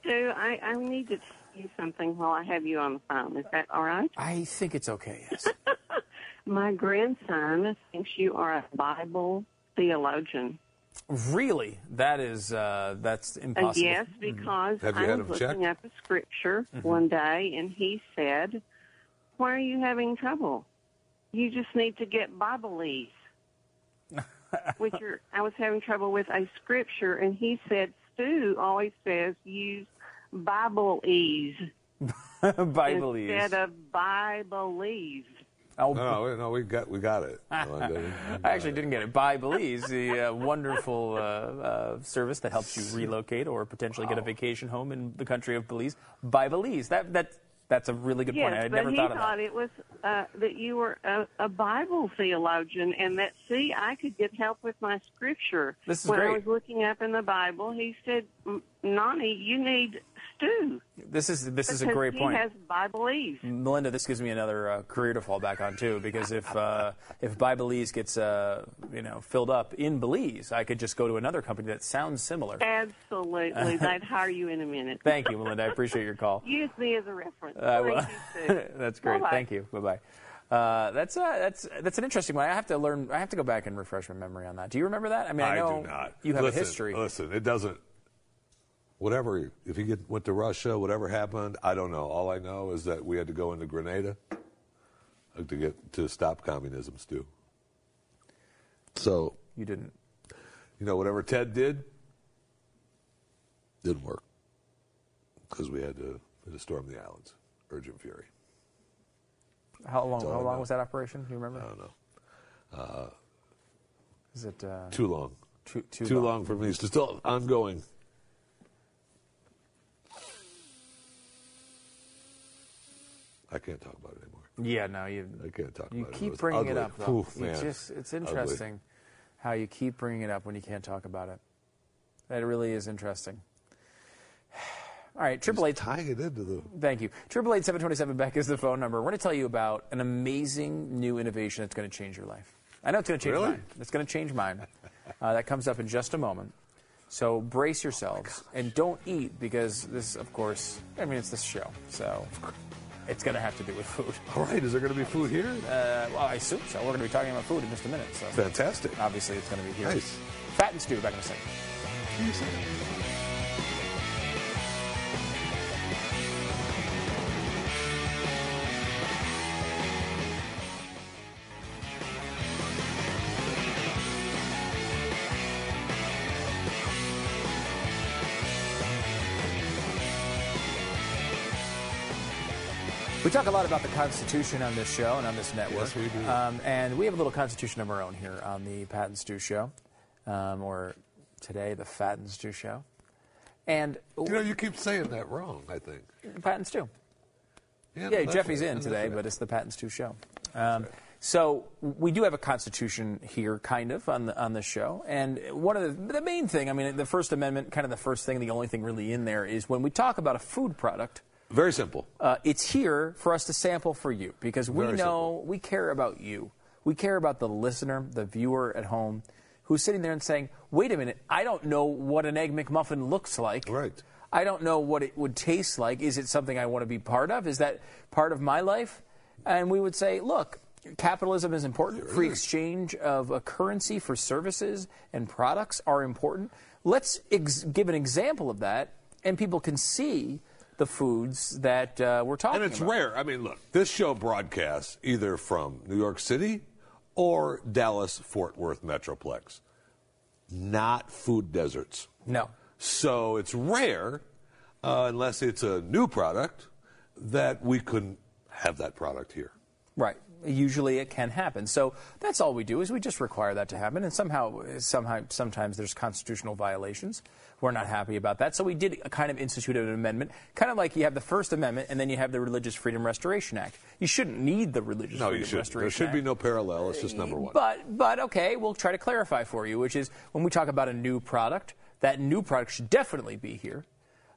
Stu, I, I need to tell you something while I have you on the phone. Is that all right? I think it's okay. Yes. My grandson thinks you are a Bible theologian. Really, that is uh, that's Uh, impossible. yes, because Have you I was him checked? looking up a scripture Mhm. one day, and he said, "Why are you having trouble? You just need to get Bibleese." Which are, I was having trouble with a scripture, and he said, "Stu always says use Bibleese Bibleese. instead of Bibleese." Oh, no, no, no, we got we got it. I actually didn't get it. Bibleese, the uh, wonderful uh, uh, service that helps you relocate or potentially get a vacation home in the country of Belize. Bibleese. That that that's a really good yes, point. I had but never he thought of that. thought it was uh, that you were a, a Bible theologian, and that see, I could get help with my scripture. This is when I was looking up in the Bible, he said, "M- "Nani, you need stew." This is this is a because great he point. has Bibleese. Melinda, this gives me another uh, career to fall back on too, because if uh, if Bibleese gets uh, you know filled up in Belize, I could just go to another company that sounds similar. Absolutely, they'd hire you in a minute. Thank you, Melinda. I appreciate your call. Use me as a reference. I will. Thank you, Sue. that's great. Bye-bye. Thank you. Bye bye. Uh, that's uh, that's that's an interesting one. I have to learn. I have to go back and refresh my memory on that. Do you remember that? I mean, I, know do not. you have listen, a history. Listen, it doesn't. Whatever, if he get, went to Russia, whatever happened, I don't know. All I know is that we had to go into Grenada uh, to get to stop communism, Stu. So you didn't. You know, whatever Ted did didn't work because we had to, had to storm the islands, urgent fury. How long? How long was that operation? Do you remember? I don't know. Uh, Is it uh, too long. Too too, long. long. for me. It's still ongoing. I can't talk about it anymore. Yeah, no, you. I can't talk You about it. It keep bringing it up, though. Oof, You man. just, it's Ugly. interesting how you keep bringing it up when you can't talk about it. That really is interesting. All right, triple eight. Tying it into the. Thank you. Triple eight seven twenty seven Beck is the phone number. We're going to tell you about an amazing new innovation that's going to change your life. I know it's going to change Really? mine. It's going to change mine. Uh, that comes up in just a moment. So brace yourselves and don't eat because this, of course, I mean it's this show, so it's going to have to do with food. All right, is there going to be food here? Uh, well, I assume so. We're going to be talking about food in just a minute. So Fantastic. obviously it's going to be here. Nice. Fat and stew back in a second. We talk a lot about the Constitution on this show and on this network. Yes, we do. Um, and we have a little Constitution of our own here on the Pat and Stu Show, um, or today, the Fat and Stew Show. And You know, you keep saying that wrong, I think. Pat and Stew. Yeah, Yeah, Jeffy's right. in today, right. but it's the Pat and Stu Show. Um, So we do have a constitution here, kind of, on the on the show. And one of the the main thing, I mean, the First Amendment, kind of the first thing, the only thing really in there is when we talk about a food product. Very simple. Uh, it's here for us to sample for you because we Very know we care about you. We care about the listener, the viewer at home, who's sitting there and saying, "Wait a minute, I don't know what an egg McMuffin looks like. Right. I don't know what it would taste like. Is it something I want to be part of? Is that part of my life?" And we would say, "Look." capitalism is important. Free exchange of a currency for services and products are important. Let's ex- give an example of that, and people can see the foods that uh, we're talking about. And it's about. rare. I mean, look, this show broadcasts either from New York City or Dallas Fort Worth Metroplex, not food deserts. No. So it's rare, uh, unless it's a new product, that we couldn't have that product here. Right. Usually it can happen. So that's all we do is we just require that to happen. And somehow, somehow, sometimes there's constitutional violations. We're not happy about that. So we did a kind of institute an amendment, kind of like you have the First Amendment and then you have the Religious Freedom Restoration Act. You shouldn't need the Religious No, Freedom you. Restoration There should Act. be no parallel. It's just number one. But but okay, we'll try to clarify for you, which is when we talk about a new product, that new product should definitely be here.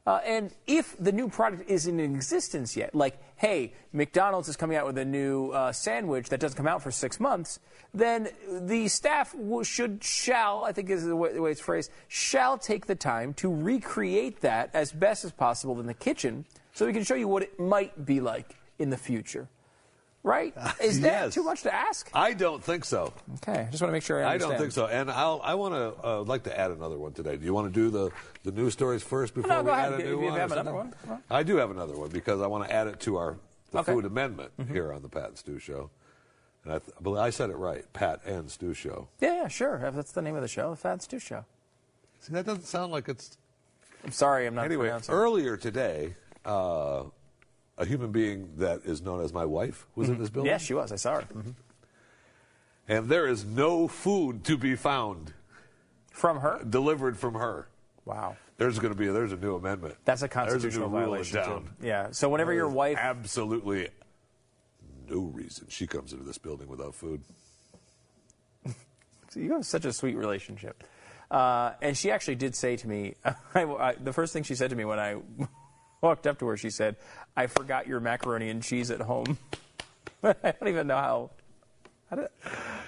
Uh, and if the new product isn't in existence yet, like, hey, McDonald's is coming out with a new uh, sandwich that doesn't come out for six months, then the staff should, shall, I think is the way, the way it's phrased, shall take the time to recreate that as best as possible in the kitchen so we can show you what it might be like in the future. Right? Is that Yes. too much to ask? I don't think so. Okay, I just want to make sure I understand. I don't think so. And I'll, I want to uh, like to add another one today. Do you want to do the, the news stories first before No, we go add a If new you one? have another one. I do have another one because I want to add it to our the Okay. Mm-hmm. food amendment here on the Pat and Stu Show. And I, th- I believe I said it right, Pat and Stu Show. Yeah, yeah, sure. That's the name of the show, the Fat Stew Show. See, that doesn't sound like it's. I'm sorry, I'm not Anyway, earlier today, uh, a human being that is known as my wife was in this building. Yes, she was. I saw her. And there is no food to be found from her, delivered from her. Wow. There's going to be there's a new amendment. That's a There's constitutional new rule in violation. too. Yeah. So whenever There your wife, absolutely no reason she comes into this building without food. you have such a sweet relationship, uh, and she actually did say to me, I, I, the first thing she said to me when I walked up to her, she said, "I forgot your macaroni and cheese at home." I don't even know how. I, don't,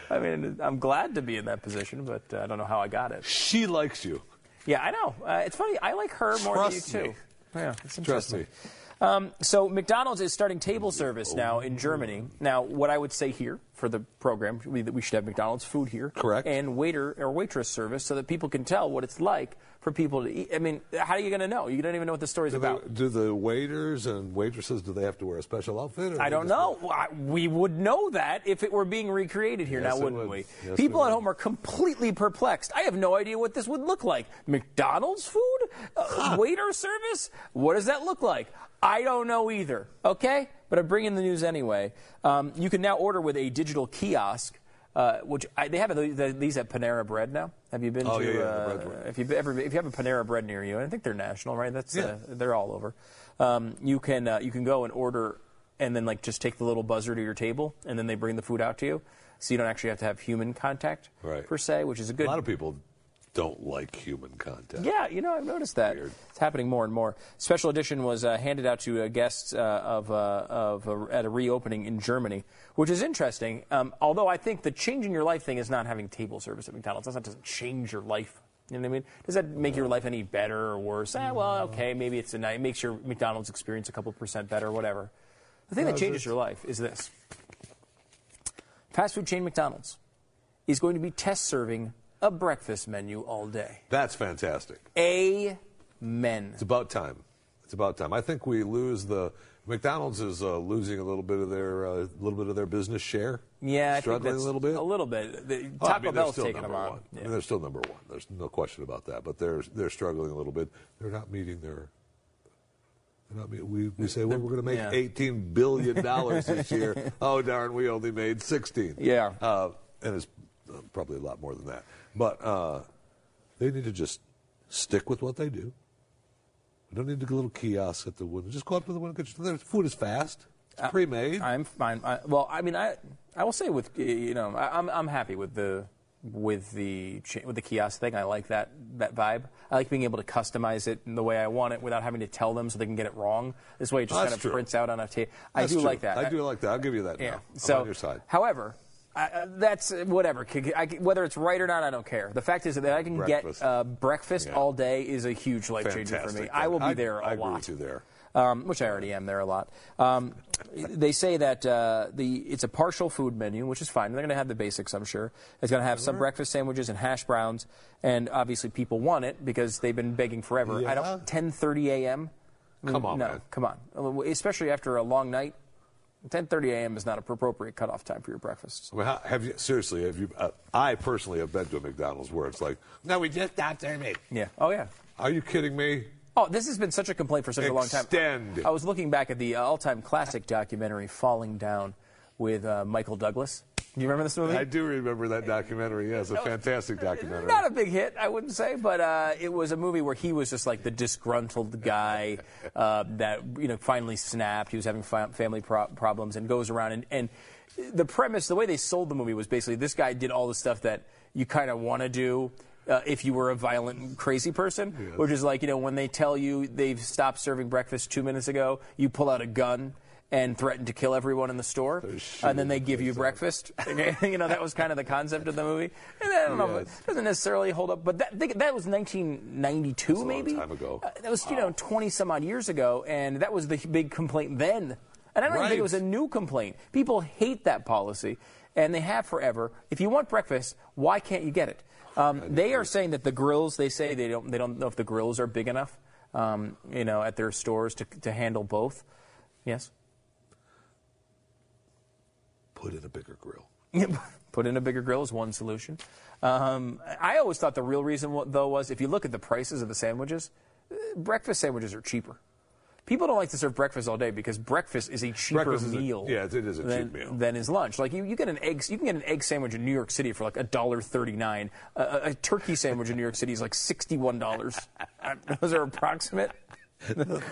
I mean, I'm glad to be in that position, but uh, I don't know how I got it. She likes you. Yeah, I know. Uh, it's funny. I like her more Trust than you me. too. Yeah, it's Trust interesting. me. Um, so McDonald's is starting table service now in Germany. Now, what I would say here for the program, we, that we should have McDonald's food here, Correct. and waiter or waitress service, so that people can tell what it's like for people to eat. I mean, how are you going to know? You don't even know what the story's Do, about. the, do the waiters and waitresses do they have to wear a special outfit? or I don't know. I- We would know that if it were being recreated here Yes, now, wouldn't would. we? Yes, People we at would. home are completely perplexed. I have no idea what this would look like. McDonald's food? Uh, Waiter service? What does that look like? I don't know either. Okay? But I'm bringing the news anyway. Um, you can now order with a digital kiosk. Uh, which I, they have the- these at Panera Bread now. Have you been Oh, to? yeah, yeah, the uh, bread if you ever if you have a Panera Bread near you, and I think they're national, right? That's Yeah. uh, they're all over. Um, you can uh, you can go and order, and then like just take the little buzzer to your table, and then they bring the food out to you, so you don't actually have to have human contact Right. per se, which is a good. A lot of people don't like human contact. Yeah, you know, I've noticed that. It's happening more and more. Special edition was uh, handed out to uh, guests uh, of, uh, of uh, at a reopening in Germany, which is interesting. Um, although I think the changing your life thing is not having table service at McDonald's. That doesn't change your life. You know what I mean? Does that make your life any better or worse? Eh, well, okay, maybe it's a night. It makes your McDonald's experience a couple percent better, or whatever. The thing No, that changes it's- your life is this: fast food chain McDonald's is going to be test serving a breakfast menu all day. That's fantastic. Amen. It's about time. It's about time. I think we lose the McDonald's is uh, losing a little bit of their uh, little bit of their business share. Yeah, I think struggling a little bit. A little bit. The, Oh, I Taco mean, Bell's taking them on. one. I Yeah. mean, they're still number one. There's no question about that. But they're they're struggling a little bit. They're not meeting their. They're not meet, we, we say well, we're going to make Yeah. 18 billion dollars this year. oh darn, we only made 16. Yeah. uh, and it's uh, probably a lot more than that. But uh, they need to just stick with what they do. We don't need to little kiosk at the window. Just go up to the window. Get your, food is fast. It's pre-made. I'm fine. I, well, I mean, I I will say with you know I, I'm I'm happy with the with the with the kiosk thing. I like that that vibe. I like being able to customize it in the way I want it without having to tell them so they can get it wrong. This way, it just That's kind of true. prints out on a tape. I do true. like that. I do like that. I'll give you that Yeah. now. I'm so, on your side. however, Uh, that's uh, whatever. I whether it's right or not, I don't care. The fact is that I can Breakfast. get uh, breakfast Yeah. all day is a huge life changer for me. I will be I- there a I agree lot. with you there. Um, which I already am there a lot. Um, they say that uh, the it's a partial food menu, which is fine. They're going to have the basics, I'm sure. It's going to have some breakfast sandwiches and hash browns, and obviously people want it because they've been begging forever. I don't 10:30 a.m. Come on, no, man. come on. Especially after a long night, 10:30 a.m. is not an appropriate cutoff time for your breakfast. I mean, how, have you seriously? Have you? Uh, I personally have been to a McDonald's where it's like, no, we just got there, mate. Yeah. Oh yeah. Are you kidding me? Oh, this has been such a complaint for such a long time. Extend. I was looking back at the all-time classic documentary "Falling Down" with uh, Michael Douglas. You remember this movie? I do remember that documentary. Yes, a fantastic documentary. Not a big hit, I wouldn't say, but uh, it was a movie where he was just like the disgruntled guy uh, that you know finally snapped. He was having fa- family pro- problems and goes around and, and the premise, the way they sold the movie was basically this guy did all the stuff that you kind of want to do. Uh, if you were a violent, crazy person, which is like, you know, when they tell you they've stopped serving breakfast two minutes ago, you pull out a gun and threaten to kill everyone in the store, and then they give you breakfast. you know, that was kind of the concept of the movie. And I don't know, it doesn't necessarily hold up, but that, that was 1992, maybe. time ago. Uh, that was, you know, 20 some odd years ago, and that was the big complaint then. And I don't even think it was a new complaint. People hate that policy, and they have forever. If you want breakfast, why can't you get it? Um, they are saying that the grills. They say they don't. They don't know if the grills are big enough. Um, you know, at their stores to to handle both. Yes. Put in a bigger grill. Put in a bigger grill is one solution. Um, I always thought the real reason, though, was if you look at the prices of the sandwiches, uh, breakfast sandwiches are cheaper. People don't like to serve breakfast all day because breakfast is a cheaper Breakfast is a- meal. yeah, it is a cheap meal. Than is lunch. Like you, you get an egg, you can get an egg sandwich in New York City for like a dollar thirty nine. A, turkey sandwich in New York City is like sixty one dollars. Those are approximate.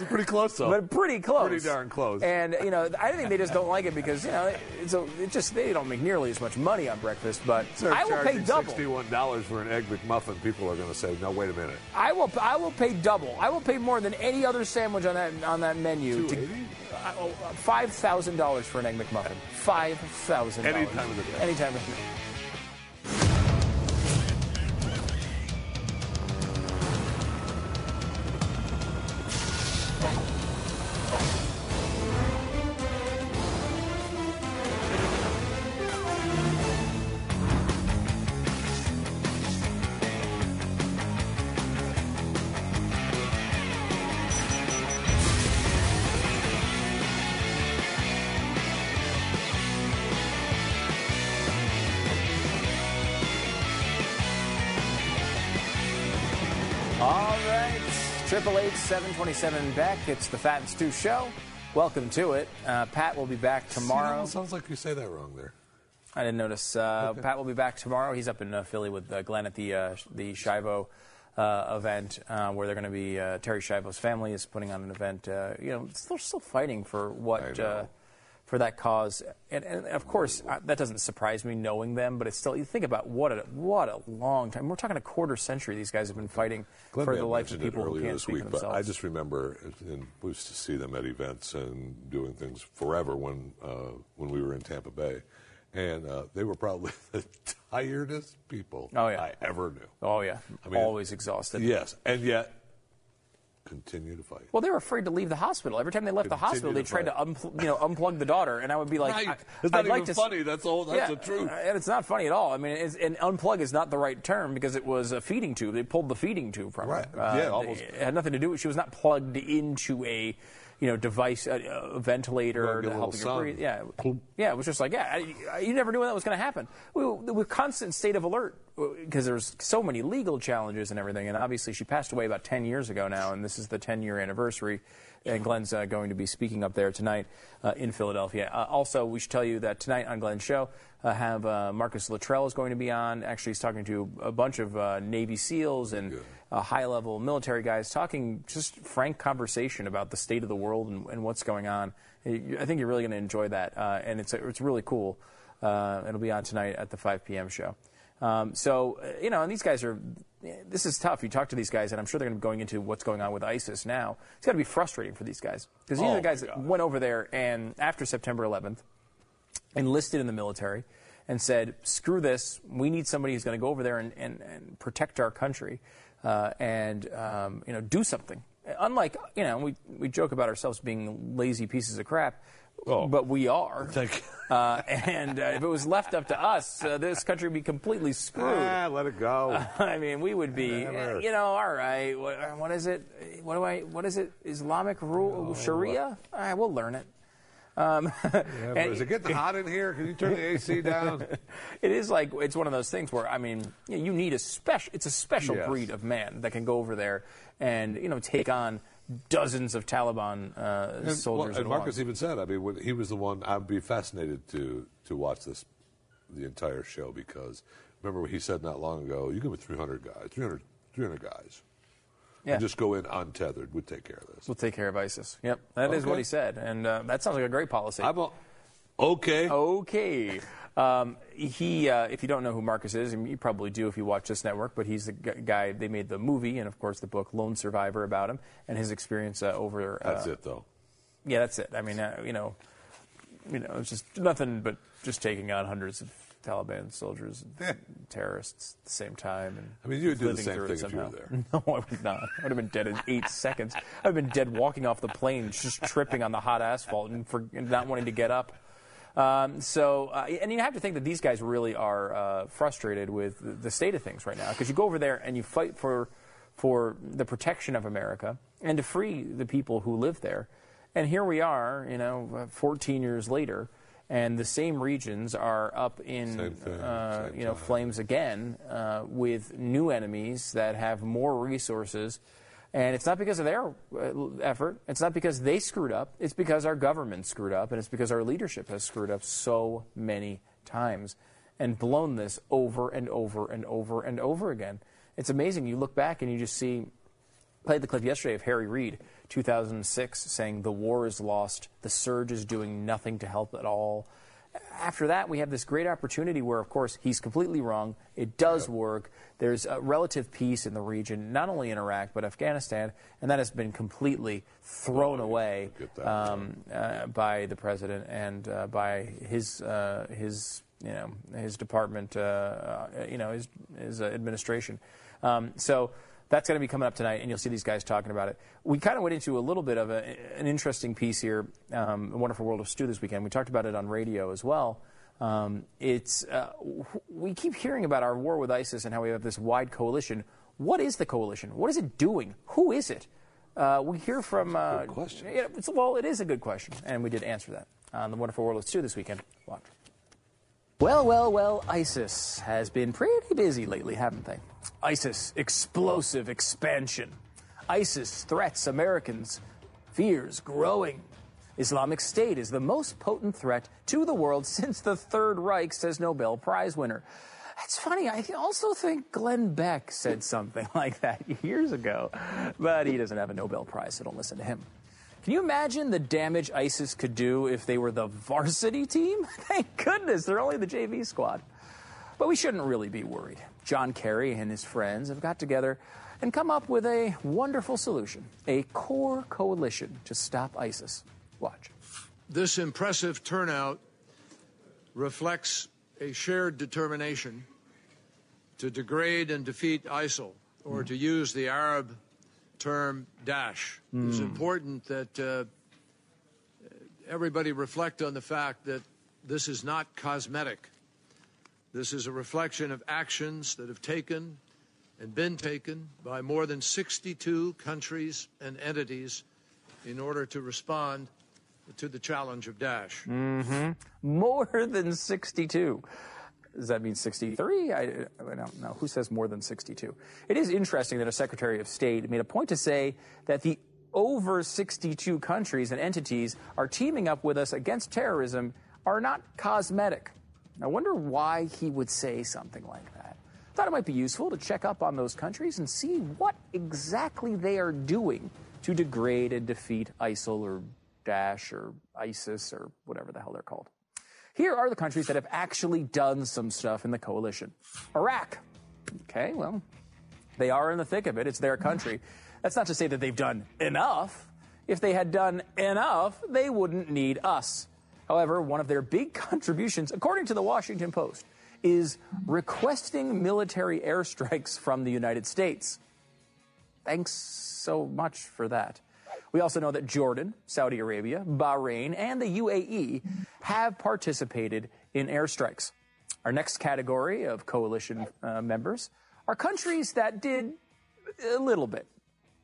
Pretty close, though. But pretty close. Pretty darn close. And you know, I think they just don't like it because you know, it's a, it just they don't make nearly as much money on breakfast. But They're I will pay double. Sixty-one dollars for an egg McMuffin. People are going to say, "No, wait a minute." I will. I will pay double. I will pay more than any other sandwich on that on that menu. To, uh, uh, Five thousand dollars for an egg McMuffin. Five thousand. Any time of the day. Any time of the day. 727 Beck. It's the Fat and Stu Show. Welcome to it. Uh, Pat will be back tomorrow. See, sounds like you say that wrong there. I didn't notice. Uh, okay. Pat will be back tomorrow. He's up in uh, Philly with uh, Glenn at the uh, the Schiavo uh, event, where they're going to be Terri Schiavo's family is putting on an event. you know, they're still fighting for what for that cause, and, and of course uh, that doesn't surprise me knowing them. But it's still you think about what a what a long time. We're talking a quarter century. These guys have been fighting Glenn for the life of people who can't speak week, for but. I just remember, and we used to see them at events and doing things forever when uh, when we were in Tampa Bay, and uh, they were probably the tiredest people Oh, yeah. I ever knew. oh yeah, I mean, always exhausted. Yes, and yet continue to fight. Well, they were afraid to leave the hospital. Every time they left the hospital, they tried to unpl- you know unplug the daughter, and I would be like, Right. I, not like to funny. That's all- that's yeah, the truth. and it's not funny at all. I mean, and unplug is not the right term because it was a feeding tube. They pulled the feeding tube from Right. her. Uh, Yeah, almost. It had nothing to do. with She was not plugged into a. You know, device, a, a ventilator to help her breathe. Yeah, yeah. It was just like, yeah, I, I, you never knew when that was going to happen. We we were constant state of alert because there's so many legal challenges and everything. And obviously, she passed away about 10 years ago now, and this is the 10 year anniversary. And Glenn's uh, going to be speaking up there tonight uh, in Philadelphia. Uh, also, we should tell you that tonight on Glenn's show, uh, have uh, Marcus Luttrell is going to be on. Actually, he's talking to a bunch of uh, Navy SEALs and uh, high level military guys, talking just frank conversation about the state of the world and, and what's going on. I think you're really going to enjoy that, uh, and it's it's really cool. Uh, it'll be on tonight at the 5 p.m. show. Um, so, uh, you know, and these guys are, this is tough. You talk to these guys, and I'm sure they're going to be going into what's going on with ISIS now. It's got to be frustrating for these guys. Because these Oh, are the guys that went over there and after September 11th, enlisted in the military, and said, screw this, we need somebody who's going to go over there and, and, and protect our country uh, and um, you know, do something. Unlike, you know, we, we joke about ourselves being lazy pieces of crap. Oh. but we are. Uh, and uh, if it was left up to us, uh, this country would be completely screwed. Ah, let it go. I mean, we would be, Whatever. you know, all right. What, what is it? What do I? What is it? Islamic rule, Sharia? All right, we'll learn it. Um, Yeah, and- is it getting hot in here? Can you turn the AC down? it is like it's one of those things where I mean, you, know, you need a special. It's a special Yes. breed of man that can go over there and you know take on dozens of Taliban uh, And, soldiers. well, and Marcus even said, I mean, when he was the one. I'd be fascinated to to watch this, the entire show because remember what he said not long ago, you give me 300 guys, 300, 300 guys, Yeah. and just go in untethered. We'd take care of this. We'll take care of ISIS. Yep, that is what he said, and uh, that sounds like a great policy. I'm a, okay. Okay. Um, he, uh, if you don't know who Marcus is, and you probably do if you watch this network, but he's the gu- guy they made the movie and of course the book Lone Survivor about him and his experience uh, over. Uh, That's it, though. Yeah, that's it. I mean, uh, you know, you know, it's just nothing but just taking on hundreds of Taliban soldiers, and terrorists at the same time. And I mean, you would do the same thing if you were there. No, I would not. I would have been dead in eight seconds. I've been dead walking off the plane, just tripping on the hot asphalt and, for, and not wanting to get up. Um, so, uh, and you have to think that these guys really are uh, frustrated with the- state of things right now because you go over there and you fight for for the protection of America and to free the people who live there. And here we are, you know, uh, 14 years later, and the same regions are up in, thing, uh, you know, flames again uh, with new enemies that have more resources. And it's not because of their uh, effort. It's not because they screwed up. It's because our government screwed up, and it's because our leadership has screwed up so many times and blown this over and over and over and over again. It's amazing. You look back and you just see played the clip yesterday of Harry Reid, 2006, saying the war is lost, the surge is doing nothing to help at all. After that, we have this great opportunity where, of course, he's completely wrong. It does work. There's a relative peace in the region, not only in Iraq, but Afghanistan, and that has been completely thrown away um, uh, by the president and uh, by his, uh, his, you know, his department, uh, uh, you know, his, his uh, administration. Um, so that's going to be coming up tonight, and you'll see these guys talking about it. We kind of went into a little bit of a, an interesting piece here, um, A Wonderful World of Stew this weekend. We talked about it on radio as well. Um, it's uh, we keep hearing about our war with ISIS and how we have this wide coalition. What is the coalition? What is it doing? Who is it? Uh, we hear from. Uh, question. Yeah, it's, well, it is a good question, and we did answer that on the Wonderful World of Stew this weekend. Watch. Well, well, well, ISIS has been pretty busy lately, haven't they? ISIS, explosive expansion. ISIS threats Americans, fears growing. Islamic State is the most potent threat to the world since the Third Reich, says Nobel Prize winner. It's funny, I also think Glenn Beck said something like that years ago, but he doesn't have a Nobel Prize, so don't listen to him. Can you imagine the damage ISIS could do if they were the varsity team? Thank goodness they're only the JV squad. But we shouldn't really be worried. John Kerry and his friends have got together and come up with a wonderful solution a core coalition to stop ISIS. Watch. This impressive turnout reflects a shared determination to degrade and defeat ISIL, or hmm. to use the Arab term Daesh. It's Hmm. important that uh, everybody reflect on the fact that this is not cosmetic. This is a reflection of actions that have taken and been taken by more than 62 countries and entities in order to respond to the challenge of Daesh. Mm-hmm. More than 62. Does that mean 63? I, I don't know. Who says more than 62? It is interesting that a Secretary of State made a point to say that the over 62 countries and entities are teaming up with us against terrorism are not cosmetic. I wonder why he would say something like that. I thought it might be useful to check up on those countries and see what exactly they are doing to degrade and defeat ISIL or Daesh or ISIS or whatever the hell they're called. Here are the countries that have actually done some stuff in the coalition. Iraq. Okay, well, they are in the thick of it. It's their country. That's not to say that they've done enough. If they had done enough, they wouldn't need us. However, one of their big contributions, according to the Washington Post, is requesting military airstrikes from the United States. Thanks so much for that. We also know that Jordan, Saudi Arabia, Bahrain, and the UAE have participated in airstrikes. Our next category of coalition uh, members are countries that did a little bit.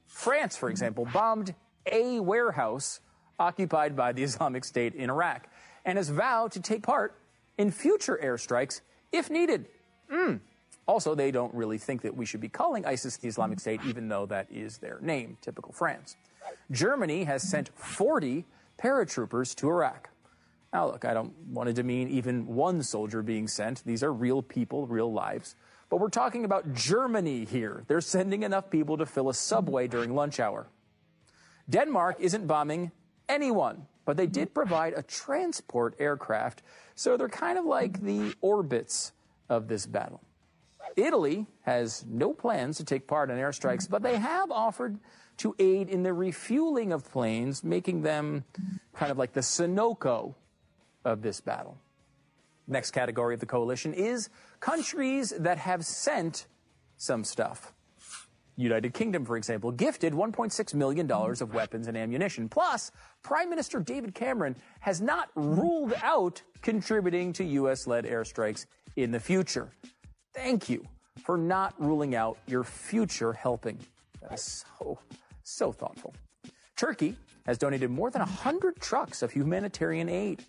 France, for example, bombed a warehouse occupied by the Islamic State in Iraq and has vowed to take part in future airstrikes if needed. Mm. Also, they don't really think that we should be calling ISIS the Islamic State, even though that is their name, typical France. Germany has sent 40 paratroopers to Iraq. Now, look, I don't want to demean even one soldier being sent. These are real people, real lives. But we're talking about Germany here. They're sending enough people to fill a subway during lunch hour. Denmark isn't bombing anyone, but they did provide a transport aircraft, so they're kind of like the orbits of this battle. Italy has no plans to take part in airstrikes, but they have offered to aid in the refueling of planes, making them kind of like the Sunoco of this battle. Next category of the coalition is countries that have sent some stuff. United Kingdom, for example, gifted $1.6 million of weapons and ammunition. Plus, Prime Minister David Cameron has not ruled out contributing to U.S. led airstrikes in the future. Thank you for not ruling out your future helping. That is so, so thoughtful. Turkey has donated more than 100 trucks of humanitarian aid.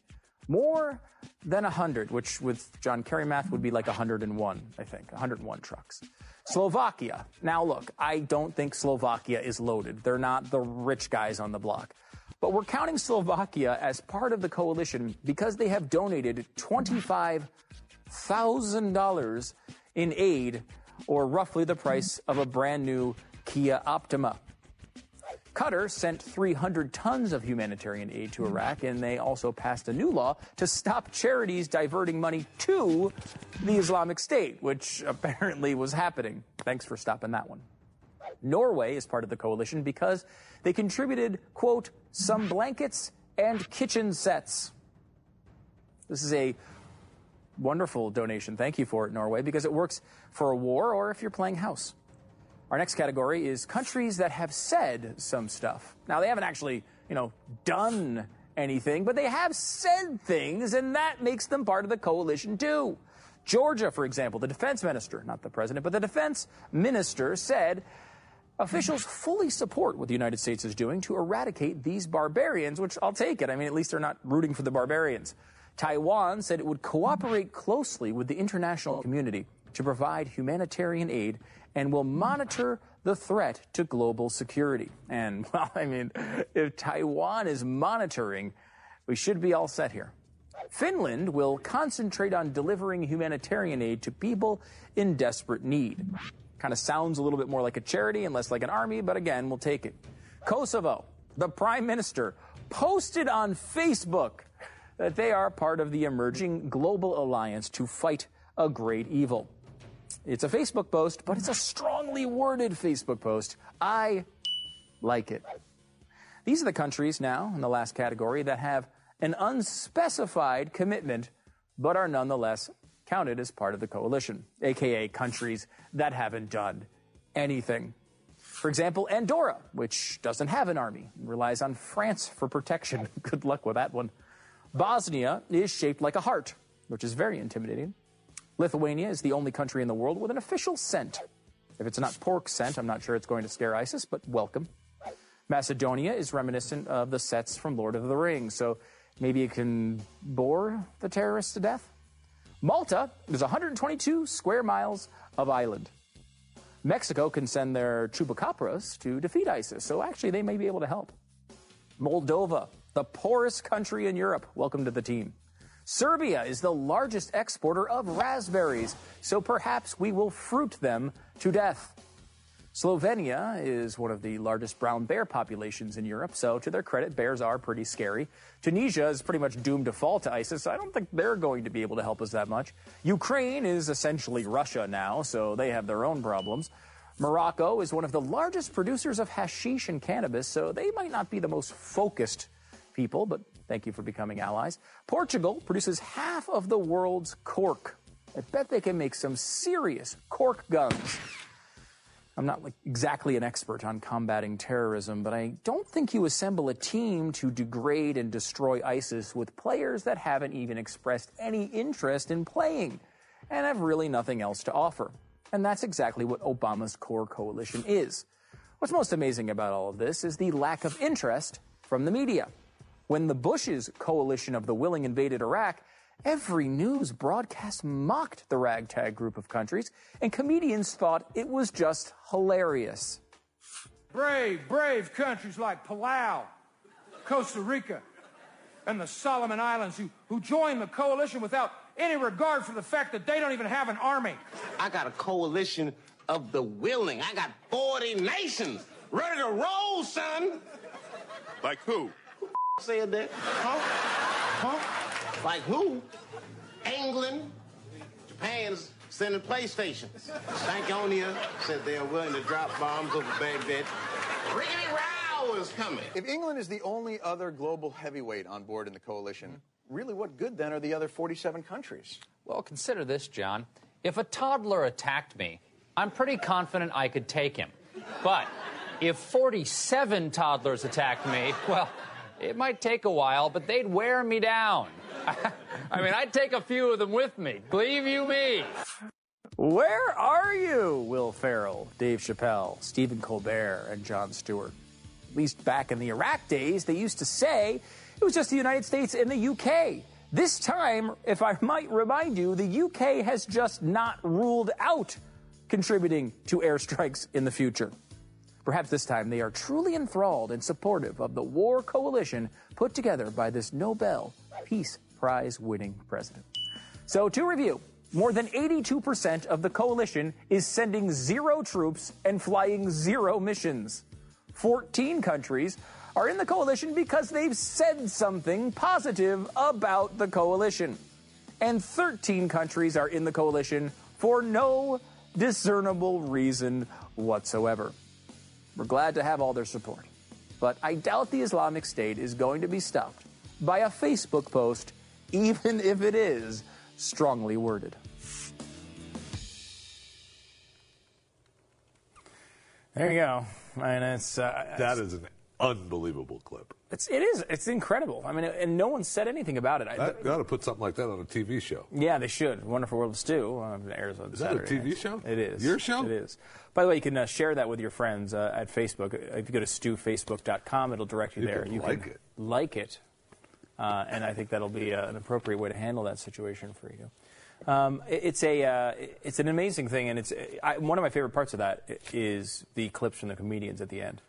More than 100, which with John Kerry math would be like 101, I think. 101 trucks. Slovakia. Now, look, I don't think Slovakia is loaded. They're not the rich guys on the block. But we're counting Slovakia as part of the coalition because they have donated $25,000 in aid, or roughly the price of a brand new Kia Optima. Qatar sent 300 tons of humanitarian aid to Iraq, and they also passed a new law to stop charities diverting money to the Islamic State, which apparently was happening. Thanks for stopping that one. Norway is part of the coalition because they contributed, quote, some blankets and kitchen sets. This is a wonderful donation. Thank you for it, Norway, because it works for a war or if you're playing house. Our next category is countries that have said some stuff. Now, they haven't actually, you know, done anything, but they have said things, and that makes them part of the coalition too. Georgia, for example, the defense minister, not the president, but the defense minister said officials fully support what the United States is doing to eradicate these barbarians, which I'll take it. I mean, at least they're not rooting for the barbarians. Taiwan said it would cooperate closely with the international community to provide humanitarian aid and will monitor the threat to global security. And, well, I mean, if Taiwan is monitoring, we should be all set here. Finland will concentrate on delivering humanitarian aid to people in desperate need. Kind of sounds a little bit more like a charity and less like an army, but again, we'll take it. Kosovo, the prime minister posted on Facebook that they are part of the emerging global alliance to fight a great evil. It's a Facebook post, but it's a strongly worded Facebook post. I like it. These are the countries now in the last category that have an unspecified commitment, but are nonetheless counted as part of the coalition, aka countries that haven't done anything. For example, Andorra, which doesn't have an army, relies on France for protection. Good luck with that one. Bosnia is shaped like a heart, which is very intimidating. Lithuania is the only country in the world with an official scent. If it's not pork scent, I'm not sure it's going to scare ISIS, but welcome. Macedonia is reminiscent of the sets from Lord of the Rings, so maybe it can bore the terrorists to death. Malta is 122 square miles of island. Mexico can send their chupacabras to defeat ISIS, so actually they may be able to help. Moldova, the poorest country in Europe, welcome to the team. Serbia is the largest exporter of raspberries, so perhaps we will fruit them to death. Slovenia is one of the largest brown bear populations in Europe, so to their credit, bears are pretty scary. Tunisia is pretty much doomed to fall to ISIS, so I don't think they're going to be able to help us that much. Ukraine is essentially Russia now, so they have their own problems. Morocco is one of the largest producers of hashish and cannabis, so they might not be the most focused people, but Thank you for becoming allies. Portugal produces half of the world's cork. I bet they can make some serious cork guns. I'm not like exactly an expert on combating terrorism, but I don't think you assemble a team to degrade and destroy ISIS with players that haven't even expressed any interest in playing and have really nothing else to offer. And that's exactly what Obama's core coalition is. What's most amazing about all of this is the lack of interest from the media. When the Bush's coalition of the willing invaded Iraq, every news broadcast mocked the ragtag group of countries, and comedians thought it was just hilarious. Brave, brave countries like Palau, Costa Rica, and the Solomon Islands who, who joined the coalition without any regard for the fact that they don't even have an army. I got a coalition of the willing. I got 40 nations ready to roll, son. Like who? Who said that? Huh? Huh? Like who? England, Japan's sending PlayStations. Stankonia said they are willing to drop bombs over Baghdad. Rickety Row is coming. If England is the only other global heavyweight on board in the coalition, really what good then are the other 47 countries? Well, consider this, John. If a toddler attacked me, I'm pretty confident I could take him. But if 47 toddlers attacked me, well, it might take a while, but they'd wear me down. I mean, I'd take a few of them with me. Believe you me. Where are you, Will Ferrell, Dave Chappelle, Stephen Colbert, and Jon Stewart? At least back in the Iraq days, they used to say it was just the United States and the UK. This time, if I might remind you, the UK has just not ruled out contributing to airstrikes in the future. Perhaps this time they are truly enthralled and supportive of the war coalition put together by this Nobel Peace Prize winning president. So, to review, more than 82% of the coalition is sending zero troops and flying zero missions. 14 countries are in the coalition because they've said something positive about the coalition. And 13 countries are in the coalition for no discernible reason whatsoever. We're glad to have all their support. But I doubt the Islamic State is going to be stopped by a Facebook post, even if it is strongly worded. There you go. And it's uh, that is an unbelievable clip. It's it is it's incredible. I mean, and no one said anything about it. That, they ought to put something like that on a TV show. Yeah, they should. Wonderful World of Stu airs on Is Saturday. that a TV show? It is. Your show? It is. By the way, you can uh, share that with your friends uh, at Facebook. If you go to stewfacebook.com, it'll direct you, You there. can you like can it. like it, uh, and I think that'll be uh, an appropriate way to handle that situation for you. Um, it- it's a uh, it's an amazing thing, and it's I, one of my favorite parts of that is the clips from the comedians at the end.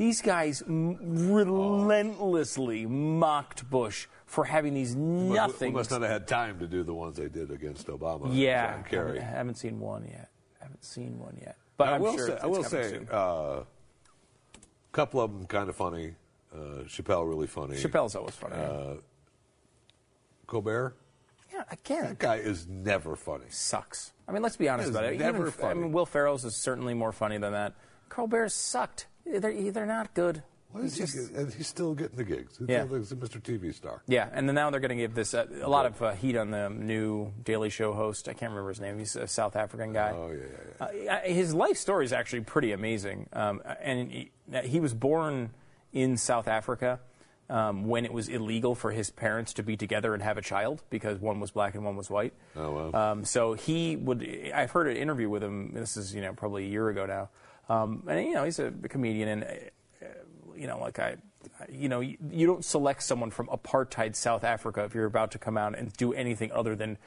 These guys m- relentlessly mocked Bush for having these We nothing. must not have had time to do the ones they did against Obama. Yeah, John Kerry. I haven't seen one yet. I haven't seen one yet. But I I'm will sure say, it's, I will say, a uh, couple of them kind of funny. Uh, Chappelle really funny. Chappelle's always funny. Uh, Colbert. Yeah, again, that guy is never funny. Sucks. I mean, let's be honest about it. never Even, funny. I mean, Will Ferrell's is certainly more funny than that. Colbert's sucked. They're, they're not good. Why is he He's and he's still getting the gigs. He's Yeah. He's a Mr. TV star. Yeah, and then now they're going to give this uh, a lot of uh, heat on the new Daily Show host. I can't remember his name. He's a South African guy. Oh yeah, yeah, yeah. Uh, his life story is actually pretty amazing. Um, and he, he was born in South Africa um, when it was illegal for his parents to be together and have a child because one was black and one was white. Oh wow. Um, so he would. I've heard an interview with him. This is you know probably a year ago now. Um, and you know he's a comedian, and uh, you know like I, you know you, you don't select someone from apartheid South Africa if you're about to come out and do anything other than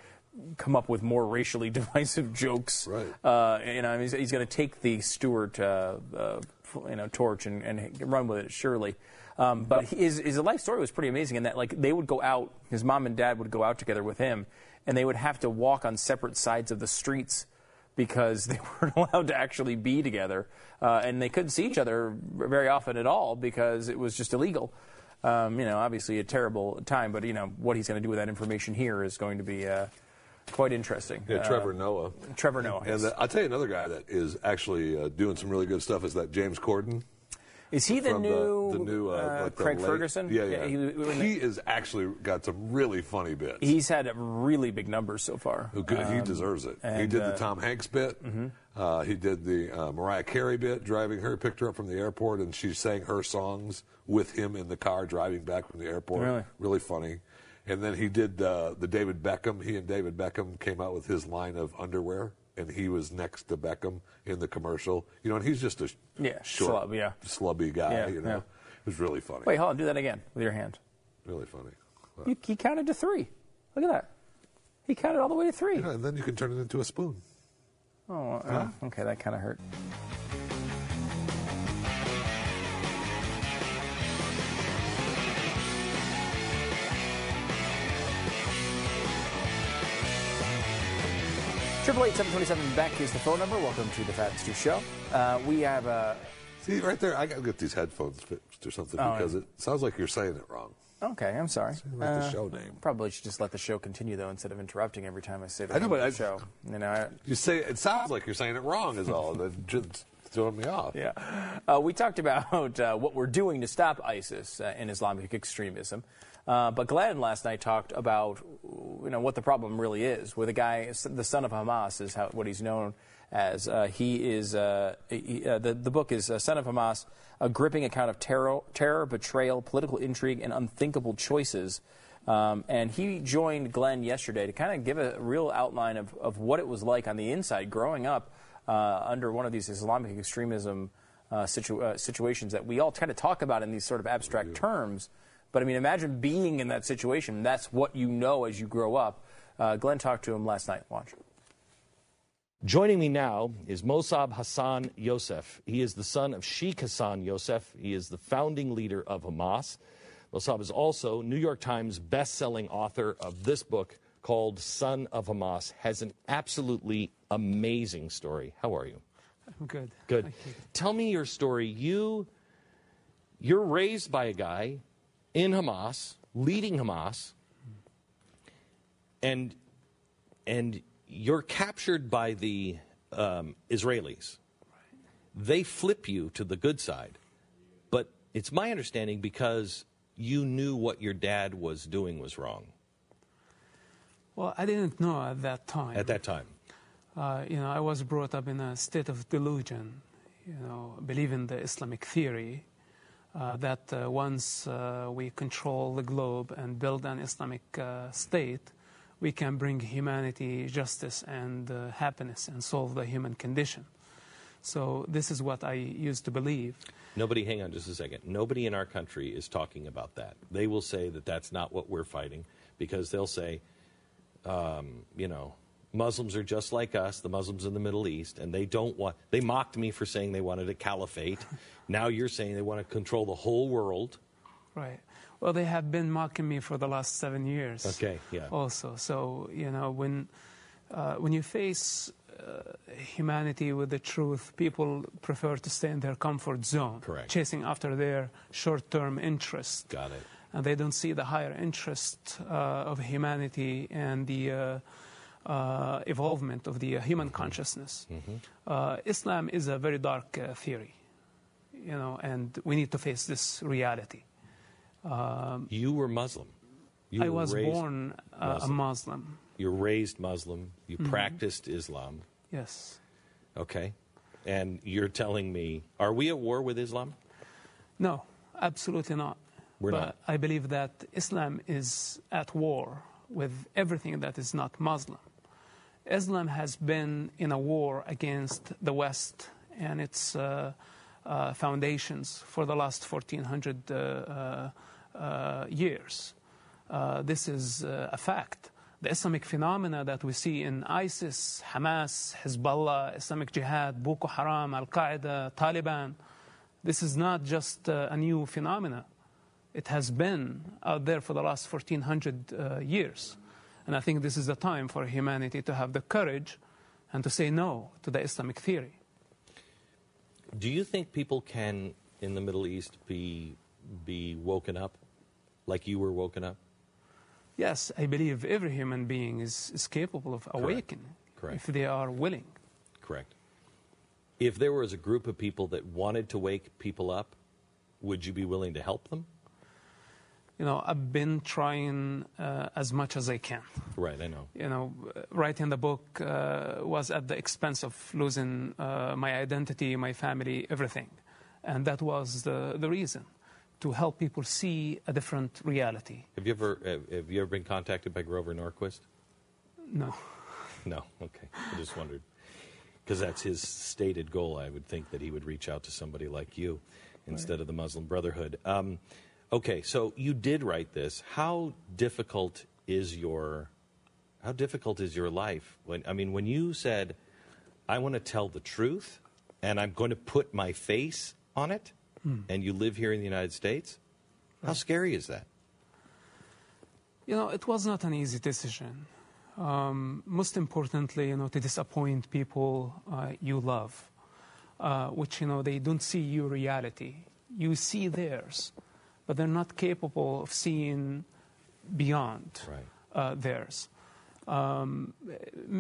come up with more racially divisive jokes. Right. Uh, you know he's, he's going to take the Stewart uh, uh, you know torch and, and run with it surely. Um, but his, his life story was pretty amazing in that like they would go out, his mom and dad would go out together with him, and they would have to walk on separate sides of the streets because they weren't allowed to actually be together, uh, and they couldn't see each other very often at all because it was just illegal. Um, you know, obviously a terrible time, but you know what he's going to do with that information here is going to be uh, quite interesting. Yeah, Uh, Trevor Noah. Trevor Noah. And uh, I'll tell you another guy that is actually uh, doing some really good stuff is that James Corden. Is he the new, the, new uh, uh, like the Craig late- Ferguson? Yeah, Yeah, yeah. he- he is actually got some really funny bits. He's had really big numbers so far. Who good- he Um, deserves it. he did uh, the Tom Hanks bit. mhm. Uh, he did the uh, Mariah Carey bit, driving her, picked her up from the airport, and she sang her songs with him in the car driving back from the airport. Really? Really funny. And then he did uh, the David Beckham. He and David Beckham came out with his line of underwear, and he was next to Beckham in the commercial. You know, and he's just a Yeah, short, slub, yeah. slubby guy. Yeah, you know, yeah. it was really funny. Wait, hold on. Do that again with your hand. Really funny. You, he counted to three. Look at that. He counted all the way to three. Yeah, and then you can turn it into a spoon. Oh, uh, okay. That kind of hurt. Triple eight seven twenty seven Beck is the phone number. Welcome to the Pat and Stu Show. Uh, we have a. See right there, I got to get these headphones fixed or something Oh, because it sounds like you're saying it wrong. Okay, I'm sorry. like the Uh, show name. Probably should just let the show continue though, instead of interrupting every time I say the I know, but the I- show. You know, I, You say it sounds like you're saying it wrong is all. Just throwing me off. Yeah. Uh, we talked about uh, what we're doing to stop ISIS uh, and Islamic extremism. Uh, but Glenn last night talked about you know what the problem really is with a guy, the son of Hamas is how, what he's known as. Uh, he is uh, he, the the book is Son of Hamas: A Gripping Account of Terror, terror Betrayal, Political Intrigue, and Unthinkable Choices. Um, and he joined Glenn yesterday to kind of give a real outline of, of what it was like on the inside growing up under one of these Islamic extremism uh, situ- uh, situations that we all kind of talk about in these sort of abstract terms. But I mean, imagine being in that situation. That's what you know as you grow up. Uh, Glenn talked to him last night. Watch. Joining me now is Mosab Hassan Yousef. He is the son of Sheikh Hassan Yousef. He is the founding leader of Hamas. Mosab is also New York Times best-selling author of this book called Son of Hamas. Has an absolutely amazing story. How are you? I'm good. Good. Tell me your story. You you're raised by a guy in Hamas, leading Hamas, and and you're captured by the um, Israelis. They flip you to the good side, but it's my understanding because you knew what your dad was doing was wrong Well, I didn't know at that time. at that time. Uh, you know, I was brought up in a state of delusion. You know, believing the Islamic theory uh, that uh, once uh, we control the globe and build an Islamic uh, state, we can bring humanity justice and uh, happiness and solve the human condition. So this is what I used to believe. Nobody, hang on just a second. Nobody in our country is talking about that. They will say that that's not what we're fighting because they'll say, um, you know, Muslims are just like us, the Muslims in the Middle East, and they don't want, they mocked me for saying they wanted a caliphate. now you're saying they want to control the whole world. Right. Well, they have been mocking me for the last seven years. Okay, yeah. Also, so you know when uh, when you face uh, humanity with the truth, people prefer to stay in their comfort zone, Correct. chasing after their short-term interests. Got it. And they don't see the higher interest uh, of humanity and the uh, uh, evolvement of the uh, human Mm-hmm. consciousness. Uh, Islam is a very dark uh, theory, you know, and we need to face this reality. Um, You were Muslim. You I were was born uh, a Muslim. You're raised Muslim. You Mhm. practiced Islam. Yes. Okay. And you're telling me, are we at war with Islam? No, absolutely not. We're but not. I believe that Islam is at war with everything that is not Muslim. Islam has been in a war against the West and its uh, uh, foundations for the last 1400 uh, uh, uh, years. Uh, this is a fact. The Islamic phenomena that we see in ISIS, Hamas, Hezbollah, Islamic Jihad, Boko Haram, Al Qaeda, Taliban, this is not just a new phenomena. It has been out there for the last 1400 uh, years. And I think this is the time for humanity to have the courage and to say no to the Islamic theory. Do you think people can, in the Middle East, be, be woken up like you were woken up? Yes, I believe every human being is, is capable of awakening Correct. if they are willing. Correct. If there was a group of people that wanted to wake people up, would you be willing to help them? You know, I've been trying uh, as much as I can. Right, I know. You know, writing the book uh, was at the expense of losing uh, my identity, my family, everything. And that was the, the reason to help people see a different reality. Have you ever have, have you ever been contacted by Grover Norquist? No. No. Okay. I just wondered because that's his stated goal. I would think that he would reach out to somebody like you instead of the Muslim Brotherhood. Um, okay, so you did write this. How difficult is your how difficult is your life? When I mean, when you said, "I want to tell the truth," and I'm going to put my face on it, Hmm. and you live here in the United States, how scary is that? You know, it was not an easy decision. Um, most importantly, you know, to disappoint people uh, you love, uh, which, you know, they don't see your reality. You see theirs, but they're not capable of seeing beyond uh, theirs. Um,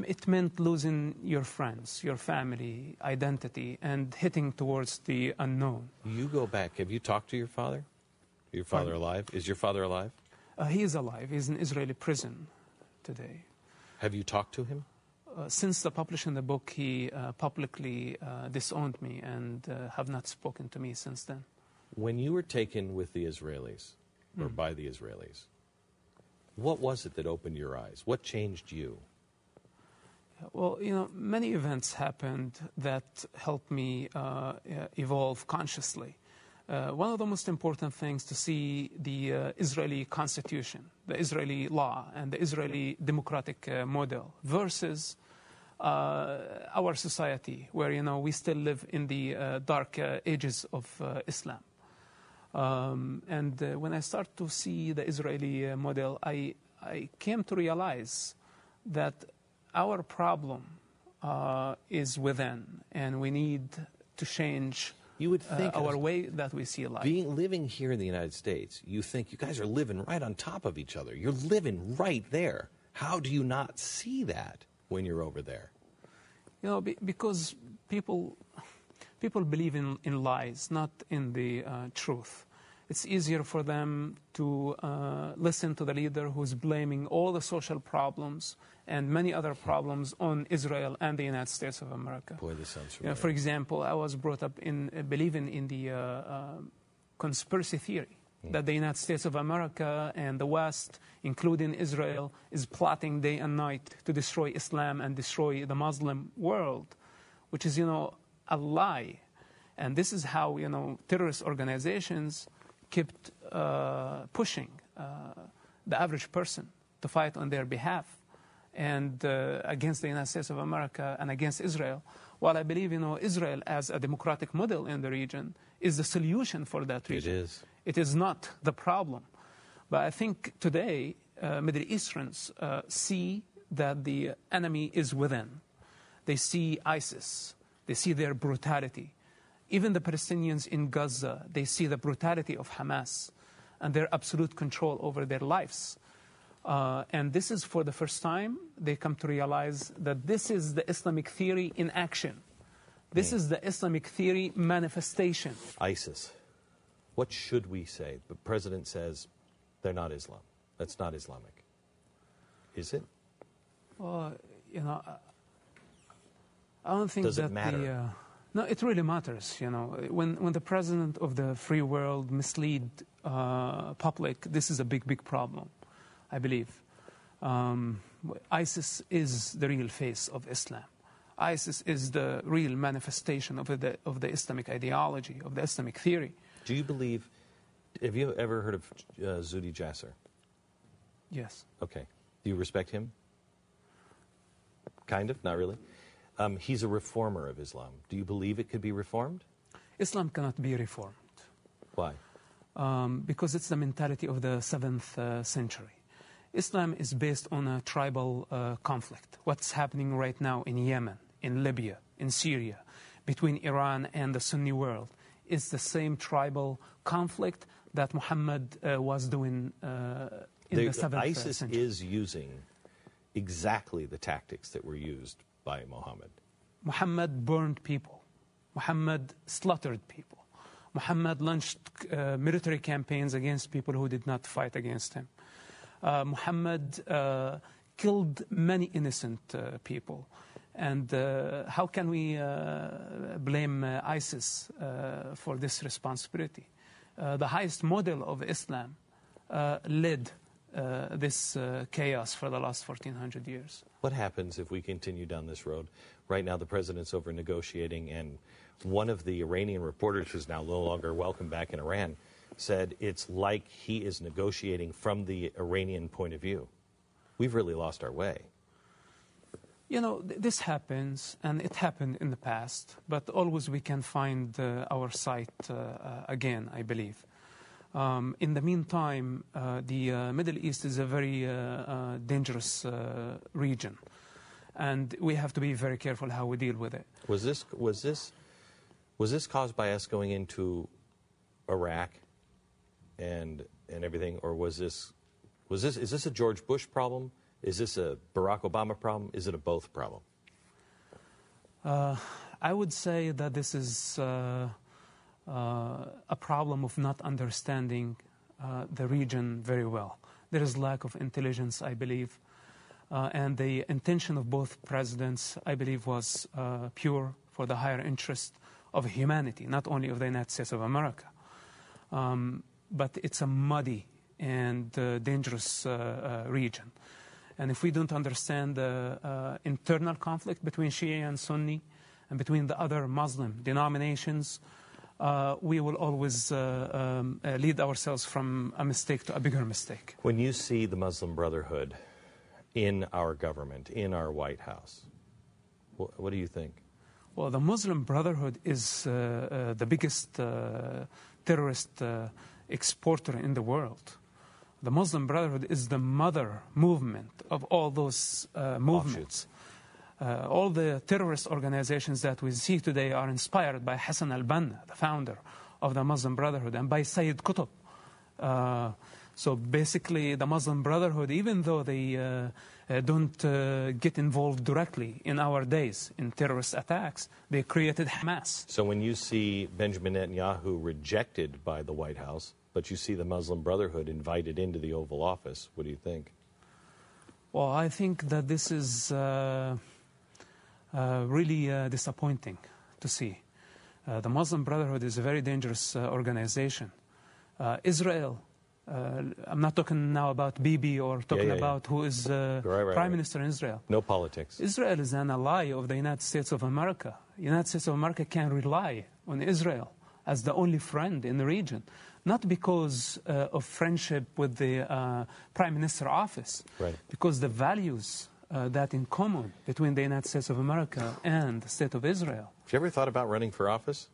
it meant losing your friends, your family, identity, and hitting towards the unknown. You go back. Have you talked to your father? Your father alive? Is your father alive? Uh, he is alive. He's in Israeli prison today. Have you talked to him? Uh, since the publishing the book, he uh, publicly uh, disowned me and uh, have not spoken to me since then. When you were taken with the Israelis, or Hmm. by the Israelis, what was it that opened your eyes? What changed you? Well, you know, many events happened that helped me uh, uh, evolve consciously. Uh, one of the most important things to see the uh, Israeli constitution, the Israeli law, and the Israeli democratic uh, model versus uh, our society, where you know we still live in the uh, dark uh, ages of uh, Islam. Um, and uh, when I start to see the Israeli uh, model, I, I came to realize that our problem uh, is within, and we need to change you would uh, think our way that we see life. Being living here in the United States, you think you guys are living right on top of each other. You're living right there. How do you not see that when you're over there? You know, be, because people people believe in, in lies, not in the uh, truth. It's easier for them to uh, listen to the leader who's blaming all the social problems and many other problems on Israel and the United States of America. Boy, this sounds You know, for example, I was brought up in uh, believing in the uh, uh, conspiracy theory that the United States of America and the West, including Israel, is plotting day and night to destroy Islam and destroy the Muslim world, which is, you know, a lie. And this is how, you know, terrorist organizations kept uh, pushing uh, the average person to fight on their behalf and uh, against the United States of America and against Israel. While I believe, you know, Israel as a democratic model in the region is the solution for that region. It is. It is not the problem. But I think today, uh, Middle Easterns uh, see that the enemy is within. They see ISIS. They see their brutality. Even the Palestinians in Gaza, they see the brutality of Hamas and their absolute control over their lives. Uh, and this is for the first time they come to realize that this is the Islamic theory in action. This is the Islamic theory manifestation. ISIS. What should we say? The president says they're not Islam. That's not Islamic. Is it? Well, you know, I- don't think Does it that matter? the. Uh, no, it really matters. You know, when when the president of the free world mislead uh, public, this is a big, big problem. I believe um, ISIS is the real face of Islam. ISIS is the real manifestation of the of the Islamic ideology of the Islamic theory. Do you believe? Have you ever heard of uh, Zuhdi Jasser? Yes. Okay. Do you respect him? Kind of, not really. Um, he's a reformer of Islam. Do you believe it could be reformed? Islam cannot be reformed. Why? um, because it's the mentality of the seventh uh, century. Islam is based on a tribal uh, conflict. What's happening right now in Yemen, in Libya, in Syria, between Iran and the Sunni world is the same tribal conflict that Muhammad uh, was doing uh, in They- the seventh uh, ISIS century. is using exactly the tactics that were used by Muhammad. Muhammad burned people. Muhammad slaughtered people. Muhammad launched uh, military campaigns against people who did not fight against him. Uh, Muhammad uh, killed many innocent uh, people. And uh, how can we uh, blame ISIS for this responsibility? The highest model of Islam led this chaos for the last 1400 years. What happens if we continue down this road? Right now, the president's over negotiating, and one of the Iranian reporters, who's now no longer welcome back in Iran, said it's like he is negotiating from the Iranian point of view. We've really lost our way. You know, th- this happens, and it happened in the past, but always we can find uh, our site uh, uh, again, I believe. Um, in the meantime, uh, the uh, Middle East is a very uh, uh, dangerous uh, region, and we have to be very careful how we deal with it. Was this was this was this caused by us going into Iraq and and everything, or was this was this is this a George Bush problem? Is this a Barack Obama problem? Is it a both problem? Uh, I would say that this is uh, uh, a problem of not understanding uh, the region very well. There is lack of intelligence, I believe, uh, and the intention of both presidents, I believe, was uh, pure for the higher interest of humanity, not only of the United States of America. Um, but it's a muddy and uh, dangerous uh, uh, region. And if we don't understand the uh, internal conflict between Shia and Sunni and between the other Muslim denominations, uh, we will always uh, um, uh, lead ourselves from a mistake to a bigger mistake. When you see the Muslim Brotherhood in our government, in our White House, wh- what do you think? Well, the Muslim Brotherhood is uh, uh, the biggest uh, terrorist uh, exporter in the world. The Muslim Brotherhood is the mother movement of all those uh, movements. Uh, all the terrorist organizations that we see today are inspired by Hassan al Banna, the founder of the Muslim Brotherhood, and by Sayyid Qutb. Uh, so basically, the Muslim Brotherhood, even though they uh, uh, don't uh, get involved directly in our days in terrorist attacks, they created Hamas. So when you see Benjamin Netanyahu rejected by the White House, but you see the Muslim Brotherhood invited into the Oval Office, what do you think? Well, I think that this is uh, really uh, disappointing to see. Uh, the Muslim Brotherhood is a very dangerous uh, organization. Uh, Israel, uh, I'm not talking now about Bibi or talking yeah, yeah. about who is uh, Right, right, Prime right. Minister in Israel. No politics. Israel is an ally of the United States of America. The United States of America can rely on Israel as the only friend in the region, not because uh, of friendship with the uh, Prime Minister office, Right. because the values uh, that in common between the United States of America and the State of Israel. Have you ever thought about running for office?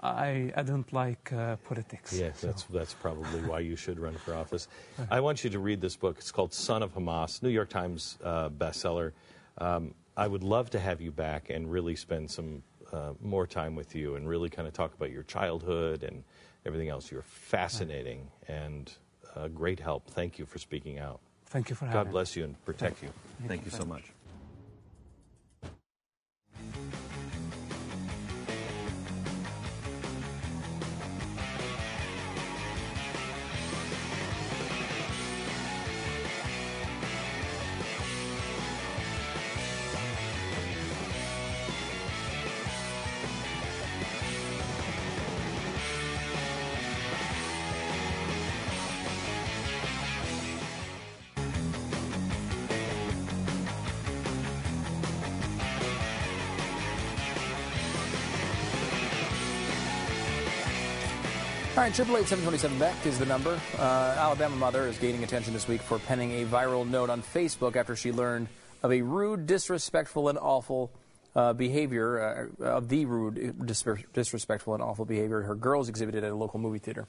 I, I don't like uh, politics. Yes, that's, that's probably why you should run for office. I want you to read this book. It's called Son of Hamas, New York Times uh, bestseller. Um, I would love to have you back and really spend some uh, more time with you and really kind of talk about your childhood and everything else. You're fascinating and a great help. Thank you for speaking out. Thank you for having me. God bless you and protect you. Thank Thank you you so much. All right, triple eight seven twenty seven Beck is the number. Uh, Alabama mother is gaining attention this week for penning a viral note on Facebook after she learned of a rude, disrespectful, and awful uh, behavior uh, of the rude, dis- disrespectful, and awful behavior her girls exhibited at a local movie theater.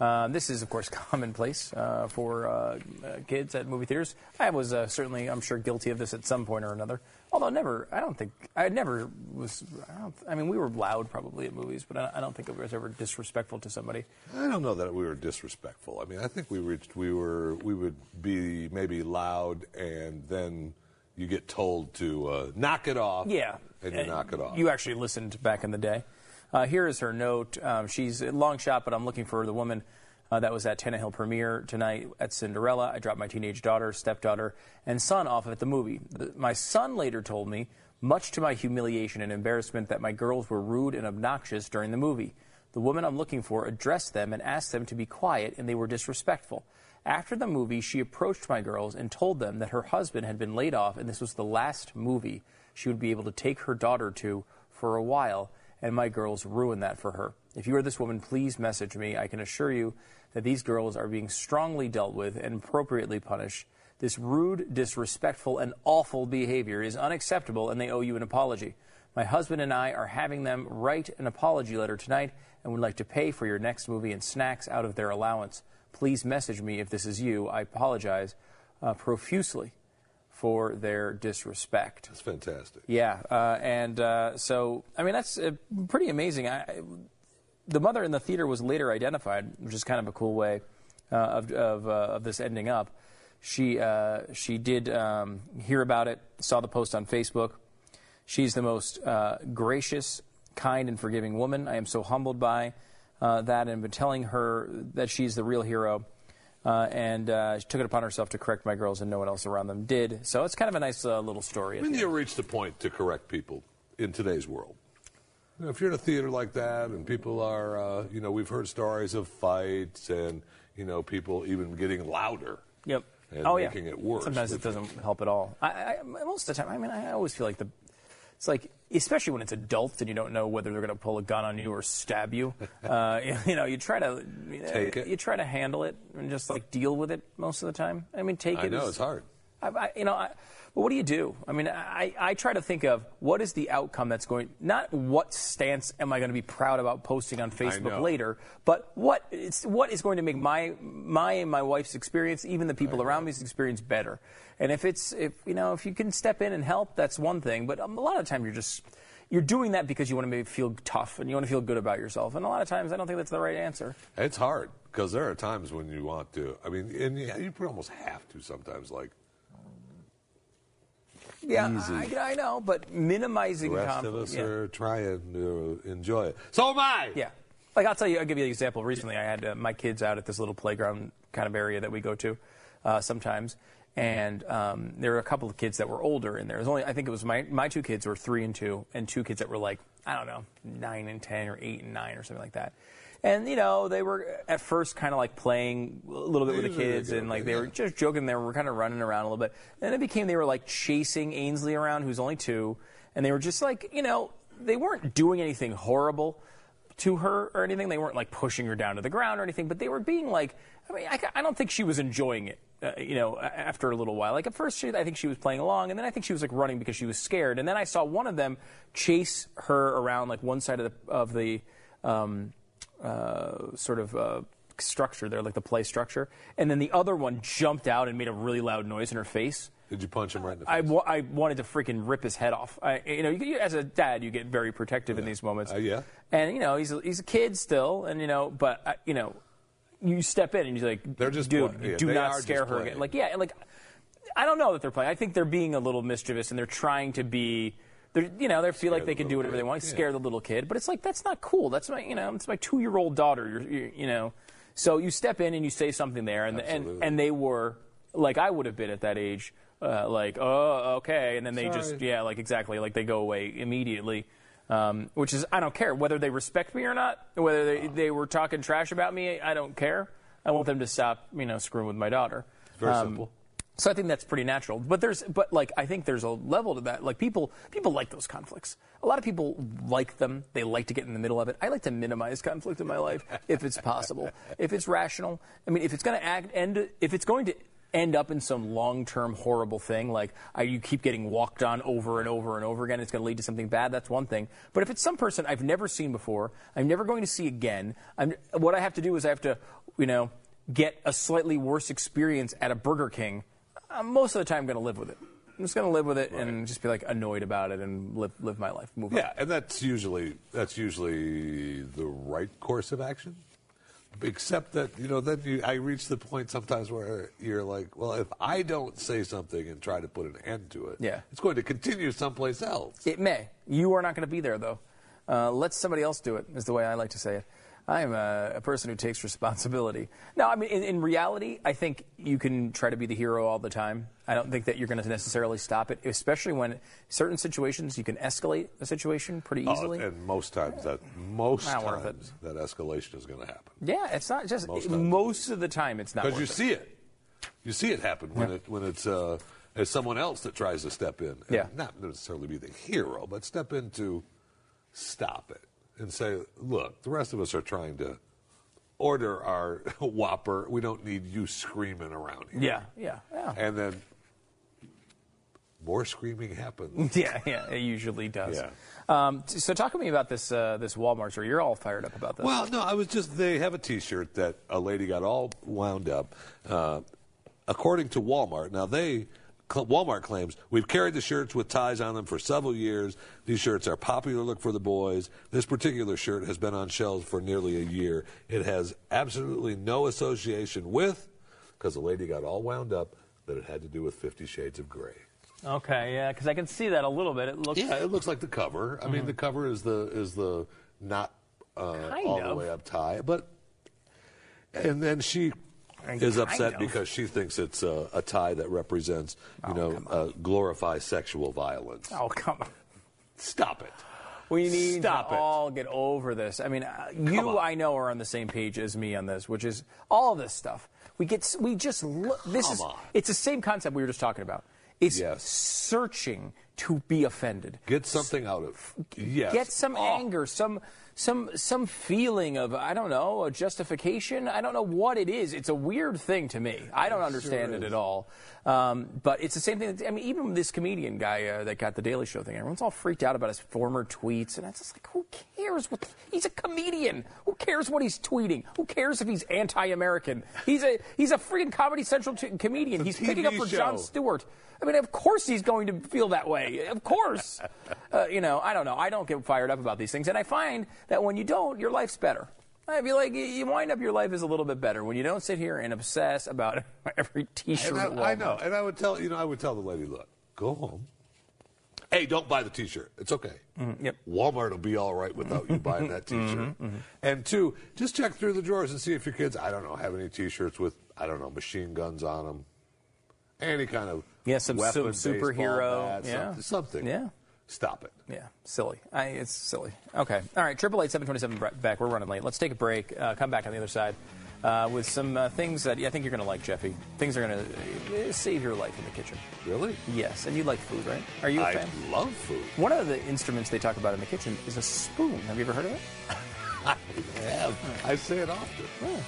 Uh, this is, of course, commonplace uh, for uh, kids at movie theaters. I was certainly, I'm sure, guilty of this at some point or another. Although never, I don't think, I never was. I, don't, I mean, we were loud probably at movies, but I, I don't think I was ever disrespectful to somebody. I don't know that we were disrespectful. I mean, I think we reached, we were, we would be maybe loud, and then you get told to uh, knock it off. Yeah, and you knock it off. You actually listened back in the day. Uh, here is her note. Um, she's a long shot, but I'm looking for the woman uh, that was at Tannehill premiere tonight at Cinderella. I dropped my teenage daughter, stepdaughter, and son off at the movie. My son later told me, much to my humiliation and embarrassment, that my girls were rude and obnoxious during the movie. The woman I'm looking for addressed them and asked them to be quiet, and they were disrespectful. After the movie, she approached my girls and told them that her husband had been laid off, and this was the last movie she would be able to take her daughter to for a while, and my girls ruined that for her. If you are this woman, please message me. I can assure you that these girls are being strongly dealt with and appropriately punished. This rude, disrespectful, and awful behavior is unacceptable, and they owe you an apology. My husband and I are having them write an apology letter tonight and would like to pay for your next movie and snacks out of their allowance. Please message me if this is you. I apologize uh, profusely for their disrespect. That's fantastic. Yeah, uh, and uh, so I mean that's uh, pretty amazing. I, the mother in the theater was later identified, which is kind of a cool way uh, of of, uh, of this ending up. She uh, she did um, hear about it, saw the post on Facebook. She's the most gracious, kind, and forgiving woman. I am so humbled by that, and been telling her that she's the real hero. Uh, and uh, she took it upon herself to correct my girls, and no one else around them did. So it's kind of a nice uh, little story. When do you reach the point to correct people in today's world? You know, if you're in a theater like that, and people are, uh, you know, we've heard stories of fights, and you know, people even getting louder. Yep. And oh making yeah. it worse. Sometimes it doesn't help at all. I, I, most of the time, I mean, I always feel like the it's like, especially when it's adults and you don't know whether they're going to pull a gun on you or stab you. Uh, you know, you try to you know. You try to handle it and just like deal with it most of the time. I mean, take I it. know as- it's hard. I, I, you know, I, but what do you do? I mean, I, I try to think of what is the outcome that's going. Not what stance am I going to be proud about posting on Facebook later, but what it's what is going to make my my and my wife's experience, even the people around me's experience, better. And if it's if you know if you can step in and help, that's one thing. But um, a lot of the time you're just you're doing that because you want to maybe feel tough and you want to feel good about yourself. And a lot of times I don't think that's the right answer. It's hard because there are times when you want to. I mean, and you, you almost have to sometimes. Like Yeah, I, I know, but minimizing the rest conflict. of us yeah. are trying to enjoy it. So am I. Yeah. Like I'll tell you, I'll give you an example. Recently, I had uh, my kids out at this little playground kind of area that we go to uh, sometimes, and um, there were a couple of kids that were older in there. It was only I think it was my my two kids were three and two, and two kids that were like I don't know nine and ten or eight and nine or something like that. And you know they were at first kind of like playing a little bit with the kids, and like they were just joking. They were kind of running around a little bit. Then it became they were like chasing Ainsley around, who's only two, and they were just like you know they weren't doing anything horrible to her or anything. They weren't like pushing her down to the ground or anything, but they were being like, I mean, I, I don't think she was enjoying it, uh, you know, after a little while. Like at first, she, I think she was playing along, and then I think she was like running because she was scared. And then I saw one of them chase her around like one side of the, of the um, uh, sort of uh, structure there, like the play structure. And then the other one jumped out and made a really loud noise in her face. Did you punch him right in the face? I, wa- I wanted to freaking rip his head off. I, you know, you, you- as a dad, you get very protective in these moments. Uh, yeah. And you know, he's a, he's a kid still, and you know, but uh, you know, you step in and you're like, They're just dude, play- yeah, do they not are scare just her playing. again. Like, yeah, like I don't know that they're playing. I think they're being a little mischievous and they're trying to be. They're, you know, they feel like Scare they the can do little whatever they kid. want, Yeah. scare the little kid. But it's like that's not cool. That's my, you know, it's my two-year-old daughter. You're, you you know, so you step in and you say something there, and and Absolutely. and they were like I would have been at that age, uh, like oh okay, and then they just Sorry. yeah, like exactly, like they go away immediately. Um, which is I don't care whether they respect me or not, whether they, they were talking trash about me. I don't care. I want them to stop, you know, screwing with my daughter. It's very Um, simple. So I think that's pretty natural. But there's, but like, I think there's a level to that. Like people, people like those conflicts. A lot of people like them. They like to get in the middle of it. I like to minimize conflict in my life if it's possible, if it's rational. I mean, if it's going to act end, if it's going to end up in some long-term horrible thing, like you keep getting walked on over and over and over again, it's going to lead to something bad. That's one thing. But if it's some person I've never seen before, I'm never going to see again. I'm, what I have to do is I have to, you know, get a slightly worse experience at a Burger King. I'm most of the time I'm going to live with it. I'm just going to live with it and just be like annoyed about it and live live my life. Move on. Yeah, and that's usually that's usually the right course of action. Except that you know, then you, I reach the point sometimes where you're like, well, if I don't say something and try to put an end to it, Yeah. it's going to continue someplace else. It may. You are not going to be there though. Uh, let somebody else do it, is the way I like to say it. I am a, a person who takes responsibility. No, I mean, in, in reality, I think you can try to be the hero all the time. I don't think that you're going to necessarily stop it, especially when certain situations you can escalate a situation pretty Oh, easily. and most times that most times that escalation is going to happen yeah, it's not just Most most, of the time it's not because you it. see it. You see it happen when it when it's uh, it's someone else that tries to step in. and Yeah. Not necessarily be the hero, but step in to stop it and say, look, the rest of us are trying to order our Whopper. We don't need you screaming around here. Yeah, yeah, yeah. And then more screaming happens. Yeah, yeah, it usually does. Yeah. Um, so talk to me about this uh, this Walmart store. You're all fired up about this. Well, no, I was just, they have a t shirt that a lady got all wound up. Uh, according to Walmart, now they, Walmart claims, we've carried the shirts with ties on them for several years. These shirts are popular look for the boys. This particular shirt has been on shelves for nearly a year. It has absolutely no association with, because the lady got all wound up, that it had to do with Fifty Shades of Grey. Okay, yeah, because I can see that a little bit. It looks. Yeah, it looks like the cover. I mean, Mhm. the cover is the is the not uh, all the way up tie, but and then she is upset of. because she thinks it's a, a tie that represents, you know, uh, glorify sexual violence. Oh come on! Stop it. We need Stop to it. all get over this. I mean, uh, you, I know, are on the same page as me on this, which is all this stuff. We get, we just look. This Come is, on. it's the same concept we were just talking about. It's Yes. searching to be offended. Get something out of. Yes. Get some anger, some some some feeling of I don't know a justification. I don't know what it is. It's a weird thing to me. I don't understand it at all. Um, but it's the same thing. that- I mean, even this comedian guy uh, that got the Daily Show thing, everyone's all freaked out about his former tweets, and it's just like, who cares? What he's a comedian. Who cares what he's tweeting? Who cares if he's anti-American? He's a he's a freaking Comedy Central t- comedian. He's picking up for Jon show. Stewart. I mean, of course he's going to feel that way. Of course. uh, you know, I don't know. I don't get fired up about these things. And I find that when you don't, your life's better. I feel like you- wind up your life is a little bit better when you don't sit here and obsess about every T-shirt. And I, I know, and I would tell you know I would tell the lady, look, go home. Hey, don't buy the T-shirt. It's okay. Mm-hmm, yep. Walmart will be all right without you buying that T-shirt. And two, just check through the drawers and see if your kids, I don't know, have any T-shirts with I don't know machine guns on them, any kind of Yeah, some- some superhero, bat, yeah. something, something. Yeah. Stop it. Yeah, silly. I, it's silly. Okay. All right. Triple eight seven twenty seven Beck. We're running late. Let's take a break. Uh, come back on the other side uh, with some uh, things that I think you're going to like, Jeffy. Things are going to uh, save your life in the kitchen. Really? Yes. And you like food, right? Are you a I fan? love food. One of the instruments they talk about in the kitchen is a spoon. Have you ever heard of it? I have. I say it often. All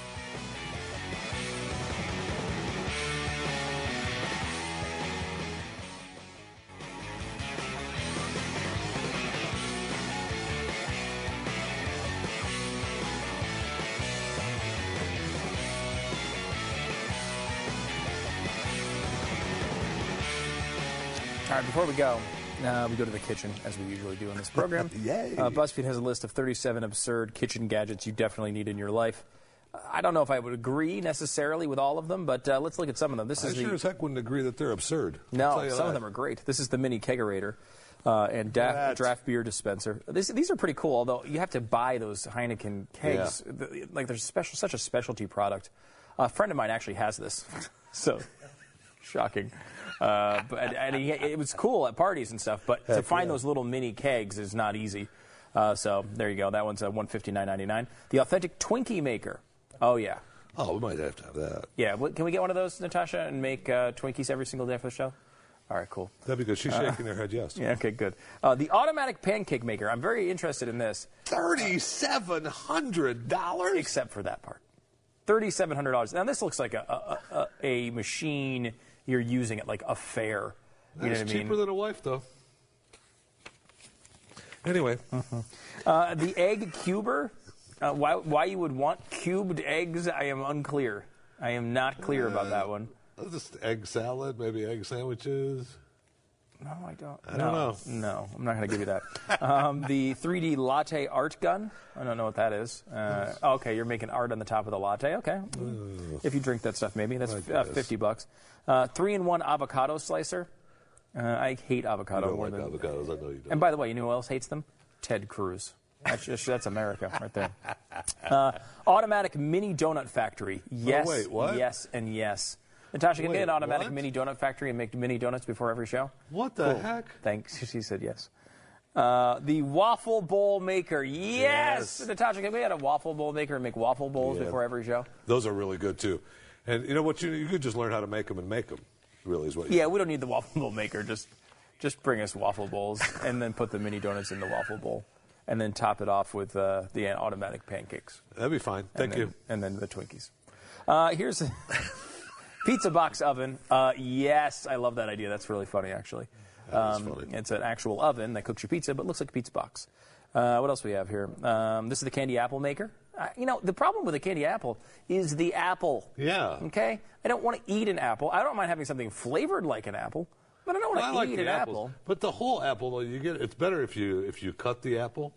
before we go, uh, we go to the kitchen, as we usually do in this program. Yay. Uh, BuzzFeed has a list of 37 absurd kitchen gadgets you definitely need in your life. I don't know if I would agree necessarily with all of them, but uh, let's look at some of them. This I is sure the as heck wouldn't agree that they're absurd. No, some of them are great. This is the mini kegerator uh, and da- draft beer dispenser. This, these are pretty cool, although you have to buy those Heineken kegs. Yeah. The- like there's special, such a specialty product. A friend of mine actually has this, so shocking. Uh, but and he, it was cool at parties and stuff, but to find yeah. those little mini kegs is not easy. Uh, so there you go. That one's uh, one fifty nine ninety nine. The authentic Twinkie maker. Oh yeah. Oh, we might have to have that. Yeah, wh- can we get one of those, Natasha, and make uh, Twinkies every single day for the show? All right, cool. That'd be good. She's Uh, shaking her head yes. Yeah, okay, good. Uh, the automatic pancake maker. I'm very interested in this. Thirty-seven hundred dollars, except for that part. Thirty-seven hundred dollars. Now this looks like a, a, a, a machine you're using it like a fair. You know That's what I mean? cheaper than a wife, though. Anyway, Uh, the egg cuber. Uh, why, why you would want cubed eggs? I am unclear. I am not clear about that one. Uh, just egg salad, maybe egg sandwiches. No, I don't. I no, don't know. No, I'm not going to give you that. um, the 3D latte art gun. I don't know what that is. Uh, okay, you're making art on the top of the latte. Okay, if you drink that stuff, maybe that's uh, 50 bucks. Uh, three-in-one avocado slicer. Uh, I hate You avocado don't more like than avocados, I know you don't. And by the way, you know who else hates them? Ted Cruz. That's just that's America right there. Uh, automatic mini donut factory. Yes. Oh, wait, what? Yes and yes. Natasha, can Wait, get an automatic what? mini donut factory and make mini donuts before every show? What the heck? Thanks. She said yes. Uh, the waffle bowl maker. Yes. Yes. Natasha, can we get a waffle bowl maker and make waffle bowls Yeah. before every show? Those are really good too. And you know what? You you could just learn how to make them and make them. Really is what. You Yeah, we don't need the waffle bowl maker. Just just bring us waffle bowls and then put the mini donuts in the waffle bowl. And then top it off with uh, the automatic pancakes. That'd be fine. Thank and you. And then the Twinkies. Uh, here's a pizza box oven. Uh, yes, I love that idea. That's really funny, actually. Um, It's an actual oven that cooks your pizza, but looks like a pizza box. Uh, what else we have here? Um, this is the candy apple maker. Uh, you know, the problem with a candy apple is the apple. Yeah. Okay? I don't want to eat an apple. I don't mind having something flavored like an apple, but I don't want to like eat the an apples. apple. But the whole apple, though, you get it's better if you if you cut the apple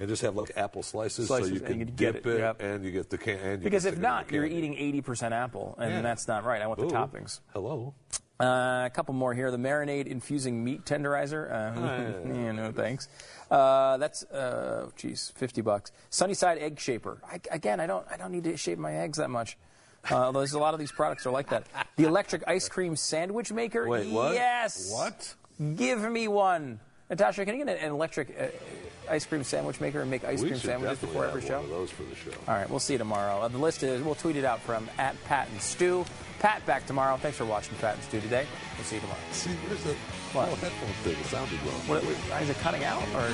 and just have like apple slices, Slices, so you can you can get dip it, it, yep. and you get the can. And Because if stick it in not, you're eating 80% apple, and Yeah. that's not right. I want Ooh. the toppings. Hello. Uh, a couple more here. The marinade infusing meat tenderizer. Uh, yeah, no thanks. Uh, that's uh, geez, fifty bucks. Sunnyside egg shaper. I, again, I don't, I don't need to shape my eggs that much. Uh, although there's a lot of these products are like that. The electric ice cream sandwich maker. Wait, what? Yes. What? Give me one. Natasha, can you get an electric uh, ice cream sandwich maker and make ice we cream sandwiches before every show? those for the show. All right, we'll see you tomorrow. Uh, the list is, we'll tweet it out from at Pat and Stu. Pat back tomorrow. Thanks for watching Pat and Stu today. We'll see you tomorrow. See, where's the What? oh, headphone thing? It sounded wrong. What, is it cutting out? Or?